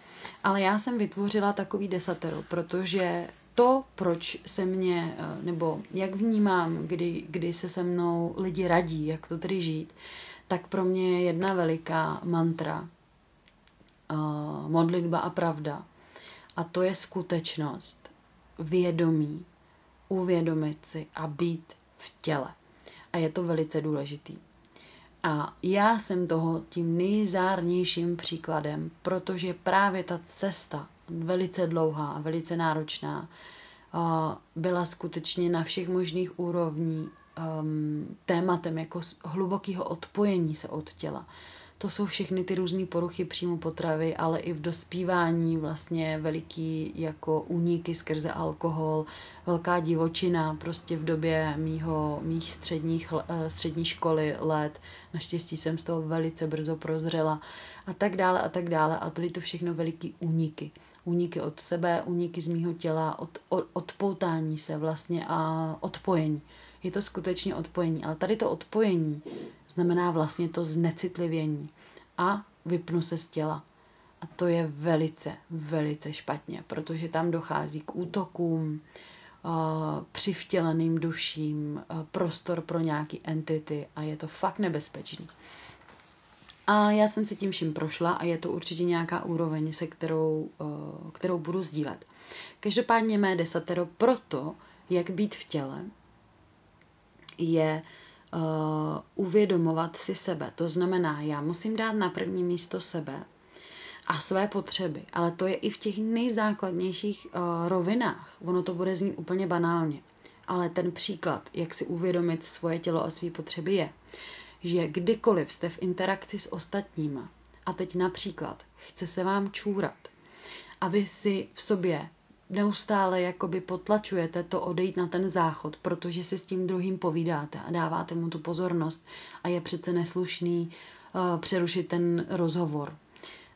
Ale já jsem vytvořila takový desatero, protože to, proč se mě, eh, nebo jak vnímám, kdy, kdy se se mnou lidi radí, jak to tedy žít, tak pro mě je jedna veliká mantra, modlitba a pravda. A to je skutečnost, vědomí, uvědomit si a být v těle. A je to velice důležitý. A já jsem toho tím nejzárnějším příkladem, protože právě ta cesta, velice dlouhá velice náročná, byla skutečně na všech možných úrovních um, tématem jako hlubokého odpojení se od těla to jsou všechny ty různé poruchy příjmu potravy, ale i v dospívání vlastně veliký jako úniky skrze alkohol, velká divočina prostě v době mýho, mých středních, eh, střední školy let. Naštěstí jsem z toho velice brzo prozřela a tak dále a tak dále a byly to všechno veliký úniky. Úniky od sebe, úniky z mýho těla, od, od, odpoutání se vlastně a odpojení je to skutečně odpojení. Ale tady to odpojení znamená vlastně to znecitlivění a vypnu se z těla. A to je velice, velice špatně, protože tam dochází k útokům, přivtěleným duším, prostor pro nějaký entity a je to fakt nebezpečný. A já jsem si tím vším prošla a je to určitě nějaká úroveň, se kterou, kterou budu sdílet. Každopádně mé desatero proto, jak být v těle, je uh, uvědomovat si sebe. To znamená, já musím dát na první místo sebe a své potřeby, ale to je i v těch nejzákladnějších uh, rovinách. Ono to bude znít úplně banálně. Ale ten příklad, jak si uvědomit svoje tělo a své potřeby je, že kdykoliv jste v interakci s ostatníma, a teď například chce se vám čůrat, a vy si v sobě neustále jakoby potlačujete to odejít na ten záchod, protože si s tím druhým povídáte a dáváte mu tu pozornost a je přece neslušný uh, přerušit ten rozhovor.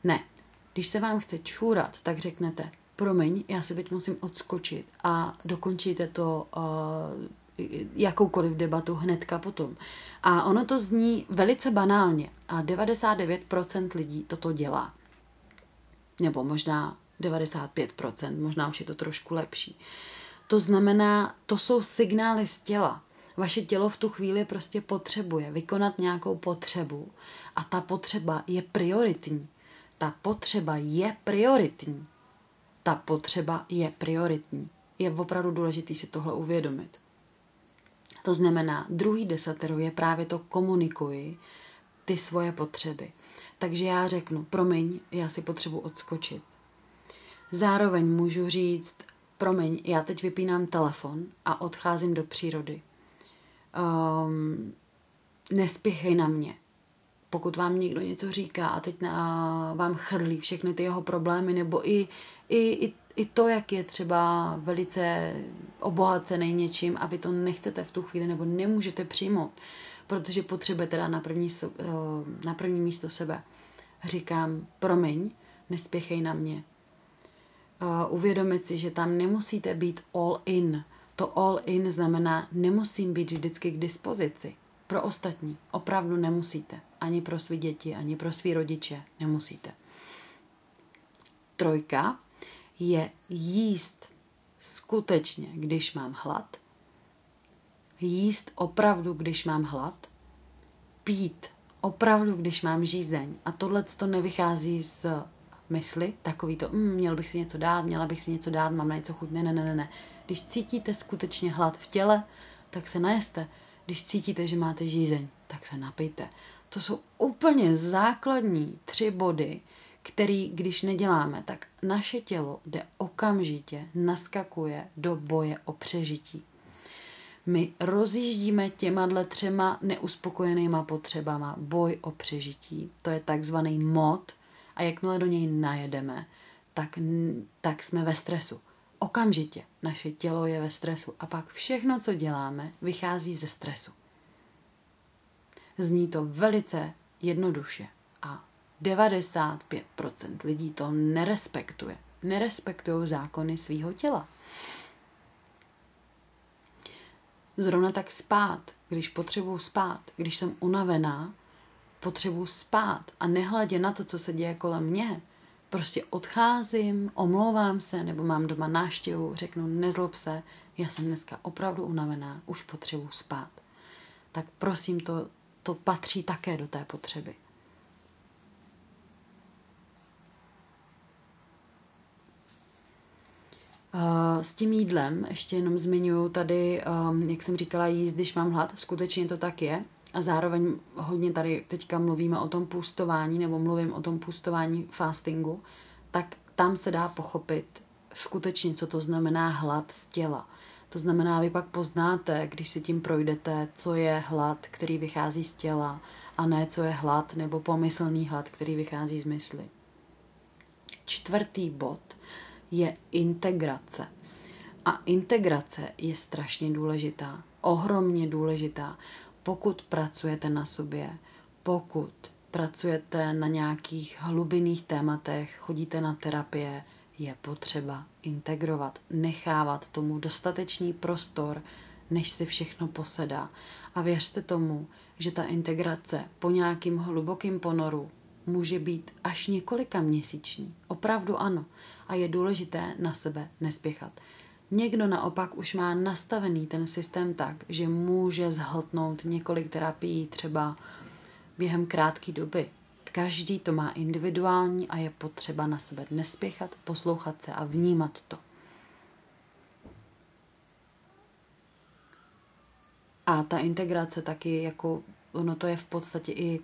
Ne, když se vám chce čůrat, tak řeknete, promiň, já si teď musím odskočit a dokončíte to uh, jakoukoliv debatu hnedka potom. A ono to zní velice banálně a 99% lidí toto dělá. Nebo možná 95%, možná už je to trošku lepší. To znamená, to jsou signály z těla. Vaše tělo v tu chvíli prostě potřebuje vykonat nějakou potřebu a ta potřeba je prioritní. Ta potřeba je prioritní. Ta potřeba je prioritní. Je opravdu důležité si tohle uvědomit. To znamená, druhý desatero je právě to komunikuji ty svoje potřeby. Takže já řeknu, promiň, já si potřebuji odskočit Zároveň můžu říct, promiň, já teď vypínám telefon a odcházím do přírody. Um, nespěchej na mě. Pokud vám někdo něco říká a teď na, vám chrlí všechny ty jeho problémy, nebo i, i, i, i to, jak je třeba velice obohacený něčím a vy to nechcete v tu chvíli nebo nemůžete přijmout, protože potřebujete dát na první, eh, na první místo sebe. Říkám, promiň, nespěchej na mě. Uvědomit si, že tam nemusíte být all in. To all in znamená, nemusím být vždycky k dispozici. Pro ostatní opravdu nemusíte. Ani pro své děti, ani pro své rodiče nemusíte. Trojka je jíst skutečně, když mám hlad. Jíst opravdu, když mám hlad. Pít opravdu, když mám žízeň. A tohle to nevychází z mysli, takový to, mm, měl bych si něco dát, měla bych si něco dát, mám na něco chuť. Ne, ne, ne, ne. Když cítíte skutečně hlad v těle, tak se najeste. Když cítíte, že máte žízeň, tak se napijte. To jsou úplně základní tři body, který, když neděláme, tak naše tělo jde okamžitě, naskakuje do boje o přežití. My rozjíždíme těma dle třema neuspokojenýma potřebama boj o přežití. To je takzvaný mod a jakmile do něj najedeme, tak, tak jsme ve stresu. Okamžitě naše tělo je ve stresu a pak všechno, co děláme, vychází ze stresu. Zní to velice jednoduše a 95% lidí to nerespektuje. Nerespektují zákony svého těla. Zrovna tak spát, když potřebuji spát, když jsem unavená, potřebuji spát a nehledě na to, co se děje kolem mě, prostě odcházím, omlouvám se, nebo mám doma náštěvu, řeknu, nezlob se, já jsem dneska opravdu unavená, už potřebuji spát. Tak prosím, to, to patří také do té potřeby. S tím jídlem ještě jenom zmiňuji tady, um, jak jsem říkala, jíst, když mám hlad, skutečně to tak je. A zároveň hodně tady teďka mluvíme o tom půstování, nebo mluvím o tom půstování fastingu, tak tam se dá pochopit skutečně, co to znamená hlad z těla. To znamená, vy pak poznáte, když si tím projdete, co je hlad, který vychází z těla, a ne co je hlad nebo pomyslný hlad, který vychází z mysli. Čtvrtý bod je integrace. A integrace je strašně důležitá, ohromně důležitá, pokud pracujete na sobě, pokud pracujete na nějakých hlubinných tématech, chodíte na terapie, je potřeba integrovat, nechávat tomu dostatečný prostor, než si všechno posedá. A věřte tomu, že ta integrace po nějakým hlubokým ponoru může být až několika měsíční. Opravdu ano. A je důležité na sebe nespěchat. Někdo naopak už má nastavený ten systém tak, že může zhltnout několik terapií třeba během krátké doby. Každý to má individuální a je potřeba na sebe nespěchat, poslouchat se a vnímat to. A ta integrace taky, jako ono to je v podstatě i,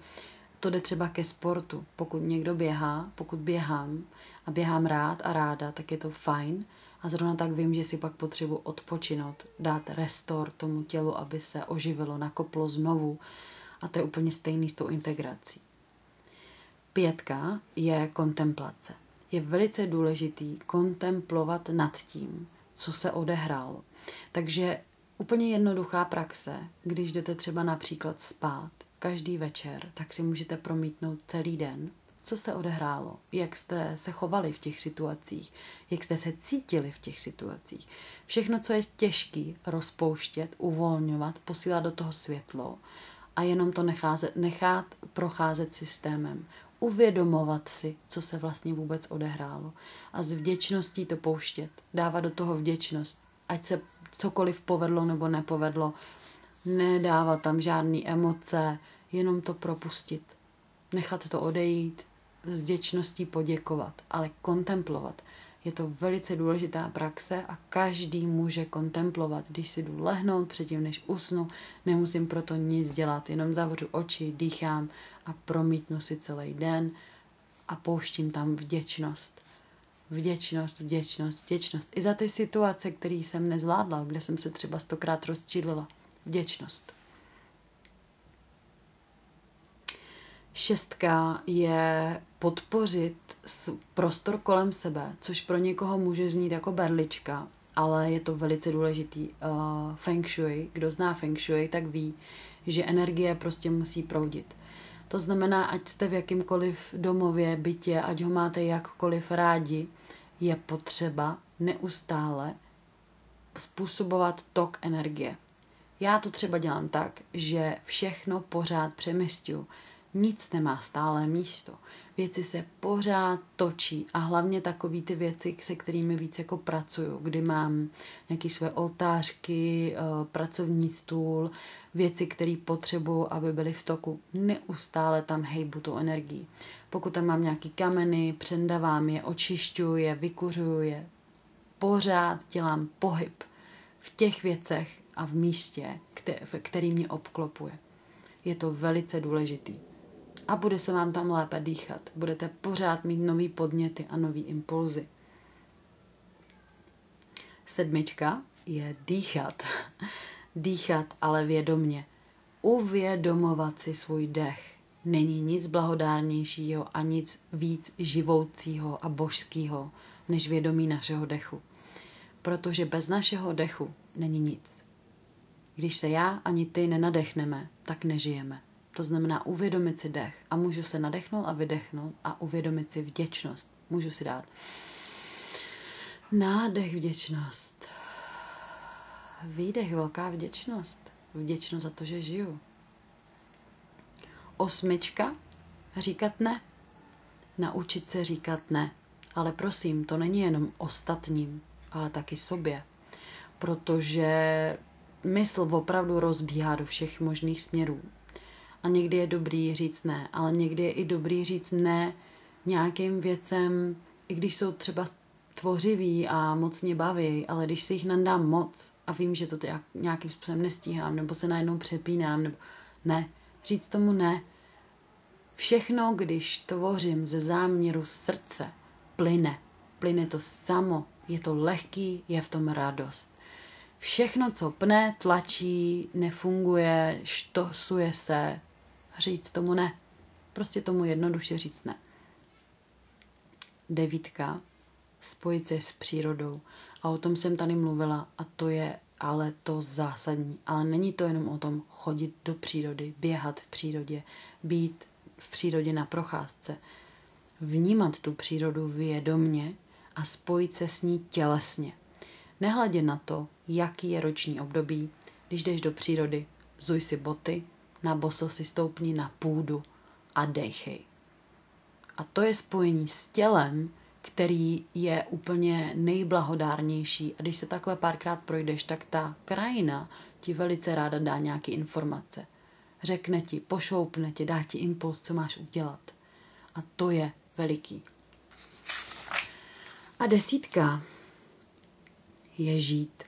to jde třeba ke sportu. Pokud někdo běhá, pokud běhám a běhám rád a ráda, tak je to fajn. A zrovna tak vím, že si pak potřebuji odpočinout, dát restor tomu tělu, aby se oživilo, nakoplo znovu. A to je úplně stejný s tou integrací. Pětka je kontemplace. Je velice důležitý kontemplovat nad tím, co se odehrálo. Takže úplně jednoduchá praxe, když jdete třeba například spát každý večer, tak si můžete promítnout celý den, co se odehrálo, jak jste se chovali v těch situacích, jak jste se cítili v těch situacích. Všechno, co je těžký, rozpouštět, uvolňovat, posílat do toho světlo a jenom to necházet, nechat procházet systémem. Uvědomovat si, co se vlastně vůbec odehrálo a s vděčností to pouštět, dávat do toho vděčnost, ať se cokoliv povedlo nebo nepovedlo, nedávat tam žádné emoce, jenom to propustit, nechat to odejít, s vděčností poděkovat, ale kontemplovat. Je to velice důležitá praxe a každý může kontemplovat. Když si jdu lehnout předtím, než usnu, nemusím proto nic dělat, jenom zavřu oči, dýchám a promítnu si celý den a pouštím tam vděčnost. Vděčnost, vděčnost, vděčnost. I za ty situace, které jsem nezvládla, kde jsem se třeba stokrát rozčílila. Vděčnost. Šestka je podpořit prostor kolem sebe, což pro někoho může znít jako berlička, ale je to velice důležitý. Uh, feng shui, kdo zná feng shui, tak ví, že energie prostě musí proudit. To znamená, ať jste v jakýmkoliv domově, bytě, ať ho máte jakkoliv rádi, je potřeba neustále způsobovat tok energie. Já to třeba dělám tak, že všechno pořád přemysťu. Nic nemá stále místo. Věci se pořád točí a hlavně takový ty věci, se kterými víc jako pracuju, kdy mám nějaké své oltářky, eh, pracovní stůl, věci, které potřebuju, aby byly v toku. Neustále tam hejbu tu energii. Pokud tam mám nějaký kameny, přendavám je, očišťuju je, vykuřuju je. Pořád dělám pohyb v těch věcech a v místě, který mě obklopuje. Je to velice důležitý. A bude se vám tam lépe dýchat. Budete pořád mít nový podněty a nový impulzy. Sedmička je dýchat. dýchat, ale vědomně. Uvědomovat si svůj dech. Není nic blahodárnějšího a nic víc živoucího a božského, než vědomí našeho dechu. Protože bez našeho dechu není nic. Když se já ani ty nenadechneme, tak nežijeme. To znamená uvědomit si dech a můžu se nadechnout a vydechnout a uvědomit si vděčnost. Můžu si dát nádech vděčnost. Výdech velká vděčnost. Vděčnost za to, že žiju. Osmička. Říkat ne. Naučit se říkat ne. Ale prosím, to není jenom ostatním, ale taky sobě. Protože mysl opravdu rozbíhá do všech možných směrů. A někdy je dobrý říct ne, ale někdy je i dobrý říct ne nějakým věcem, i když jsou třeba tvořivý a moc mě baví, ale když si jich nandám moc a vím, že to nějakým způsobem nestíhám, nebo se najednou přepínám, nebo ne, říct tomu ne. Všechno, když tvořím ze záměru srdce, plyne. Plyne to samo, je to lehký, je v tom radost. Všechno, co pne, tlačí, nefunguje, štosuje se, říct tomu ne. Prostě tomu jednoduše říct ne. Devítka, spojit se s přírodou. A o tom jsem tady mluvila a to je ale to zásadní. Ale není to jenom o tom chodit do přírody, běhat v přírodě, být v přírodě na procházce. Vnímat tu přírodu vědomně a spojit se s ní tělesně. Nehledě na to, jaký je roční období, když jdeš do přírody, zuj si boty, na boso si stoupni na půdu a dejchej. A to je spojení s tělem, který je úplně nejblahodárnější. A když se takhle párkrát projdeš, tak ta krajina ti velice ráda dá nějaké informace. Řekne ti, pošoupne ti, dá ti impuls, co máš udělat. A to je veliký. A desítka je žít.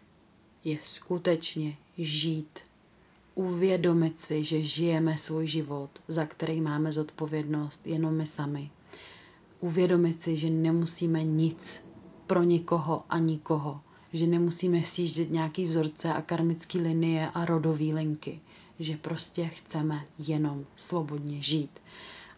Je skutečně žít uvědomit si, že žijeme svůj život, za který máme zodpovědnost jenom my sami. Uvědomit si, že nemusíme nic pro nikoho a nikoho, že nemusíme sjíždět nějaký vzorce a karmické linie a rodové linky, že prostě chceme jenom svobodně žít.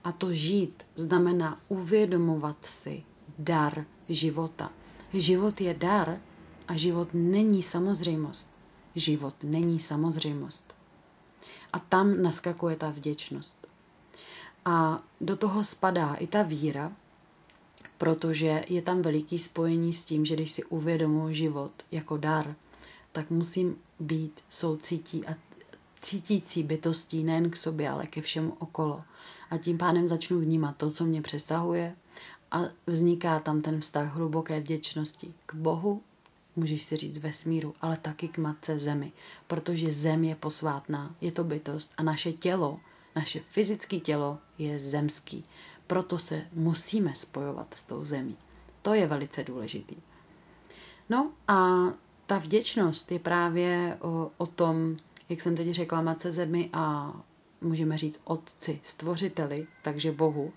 A to žít znamená uvědomovat si dar života. Život je dar a život není samozřejmost. Život není samozřejmost. A tam naskakuje ta vděčnost. A do toho spadá i ta víra, protože je tam veliký spojení s tím, že když si uvědomuji život jako dar, tak musím být soucítí a cítící bytostí nejen k sobě, ale ke všemu okolo. A tím pádem začnu vnímat to, co mě přesahuje a vzniká tam ten vztah hluboké vděčnosti k Bohu můžeš si říct vesmíru, ale taky k matce zemi, protože zem je posvátná, je to bytost a naše tělo, naše fyzické tělo je zemský. Proto se musíme spojovat s tou zemí. To je velice důležitý. No a ta vděčnost je právě o, o tom, jak jsem teď řekla, matce zemi a můžeme říct otci, stvořiteli, takže Bohu,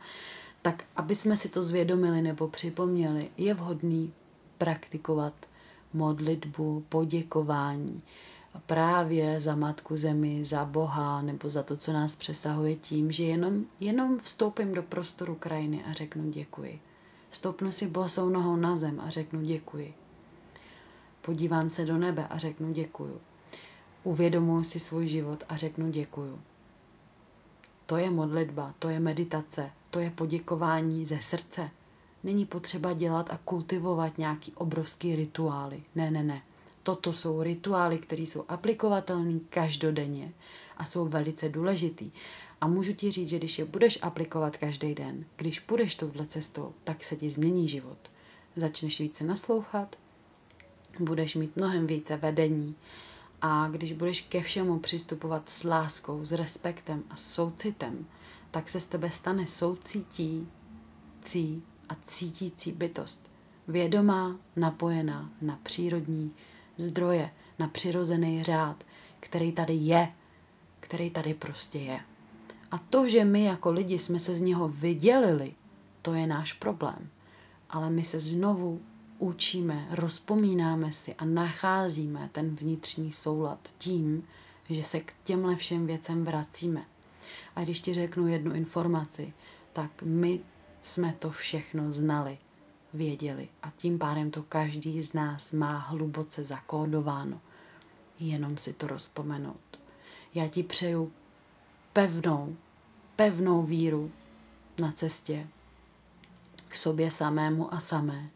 tak aby jsme si to zvědomili nebo připomněli, je vhodný praktikovat modlitbu, poděkování, právě za Matku Zemi, za Boha nebo za to, co nás přesahuje tím, že jenom, jenom vstoupím do prostoru krajiny a řeknu děkuji. Stoupnu si bosou nohou na zem a řeknu děkuji. Podívám se do nebe a řeknu děkuju. Uvědomuji si svůj život a řeknu děkuju. To je modlitba, to je meditace, to je poděkování ze srdce. Není potřeba dělat a kultivovat nějaký obrovský rituály. Ne, ne, ne. Toto jsou rituály, které jsou aplikovatelné každodenně a jsou velice důležitý. A můžu ti říct, že když je budeš aplikovat každý den, když půjdeš touhle cestou, tak se ti změní život. Začneš více naslouchat, budeš mít mnohem více vedení a když budeš ke všemu přistupovat s láskou, s respektem a soucitem, tak se z tebe stane soucítí, cí a cítící bytost. Vědomá, napojená na přírodní zdroje, na přirozený řád, který tady je, který tady prostě je. A to, že my jako lidi jsme se z něho vydělili, to je náš problém. Ale my se znovu učíme, rozpomínáme si a nacházíme ten vnitřní soulad tím, že se k těmhle všem věcem vracíme. A když ti řeknu jednu informaci, tak my jsme to všechno znali, věděli a tím pádem to každý z nás má hluboce zakódováno. Jenom si to rozpomenout. Já ti přeju pevnou, pevnou víru na cestě k sobě samému a samé.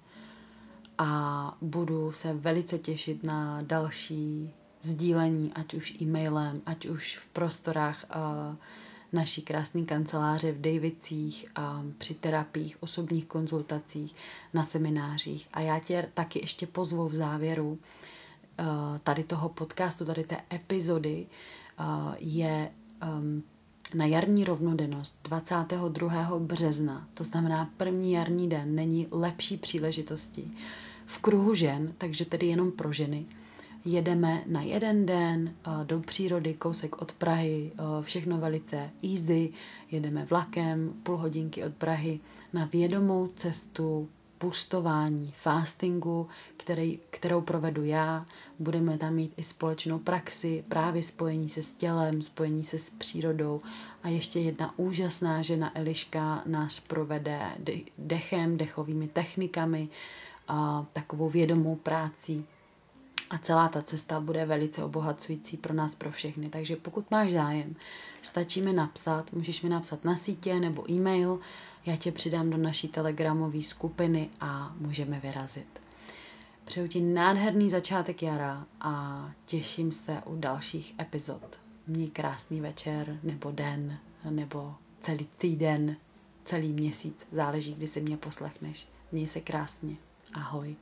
A budu se velice těšit na další sdílení, ať už e-mailem, ať už v prostorách uh, naší krásné kanceláře v Davicích, při terapiích, osobních konzultacích, na seminářích. A já tě taky ještě pozvu v závěru tady toho podcastu, tady té epizody je na jarní rovnodennost 22. března, to znamená první jarní den, není lepší příležitosti v kruhu žen, takže tedy jenom pro ženy, jedeme na jeden den do přírody, kousek od Prahy, všechno velice easy, jedeme vlakem, půl hodinky od Prahy na vědomou cestu pustování, fastingu, který, kterou provedu já. Budeme tam mít i společnou praxi, právě spojení se s tělem, spojení se s přírodou. A ještě jedna úžasná žena Eliška nás provede dechem, dechovými technikami, a takovou vědomou práci a celá ta cesta bude velice obohacující pro nás, pro všechny. Takže pokud máš zájem, stačí mi napsat, můžeš mi napsat na sítě nebo e-mail, já tě přidám do naší telegramové skupiny a můžeme vyrazit. Přeju ti nádherný začátek jara a těším se u dalších epizod. Měj krásný večer nebo den nebo celý týden, celý měsíc, záleží, kdy si mě poslechneš. Měj se krásně. Ahoj.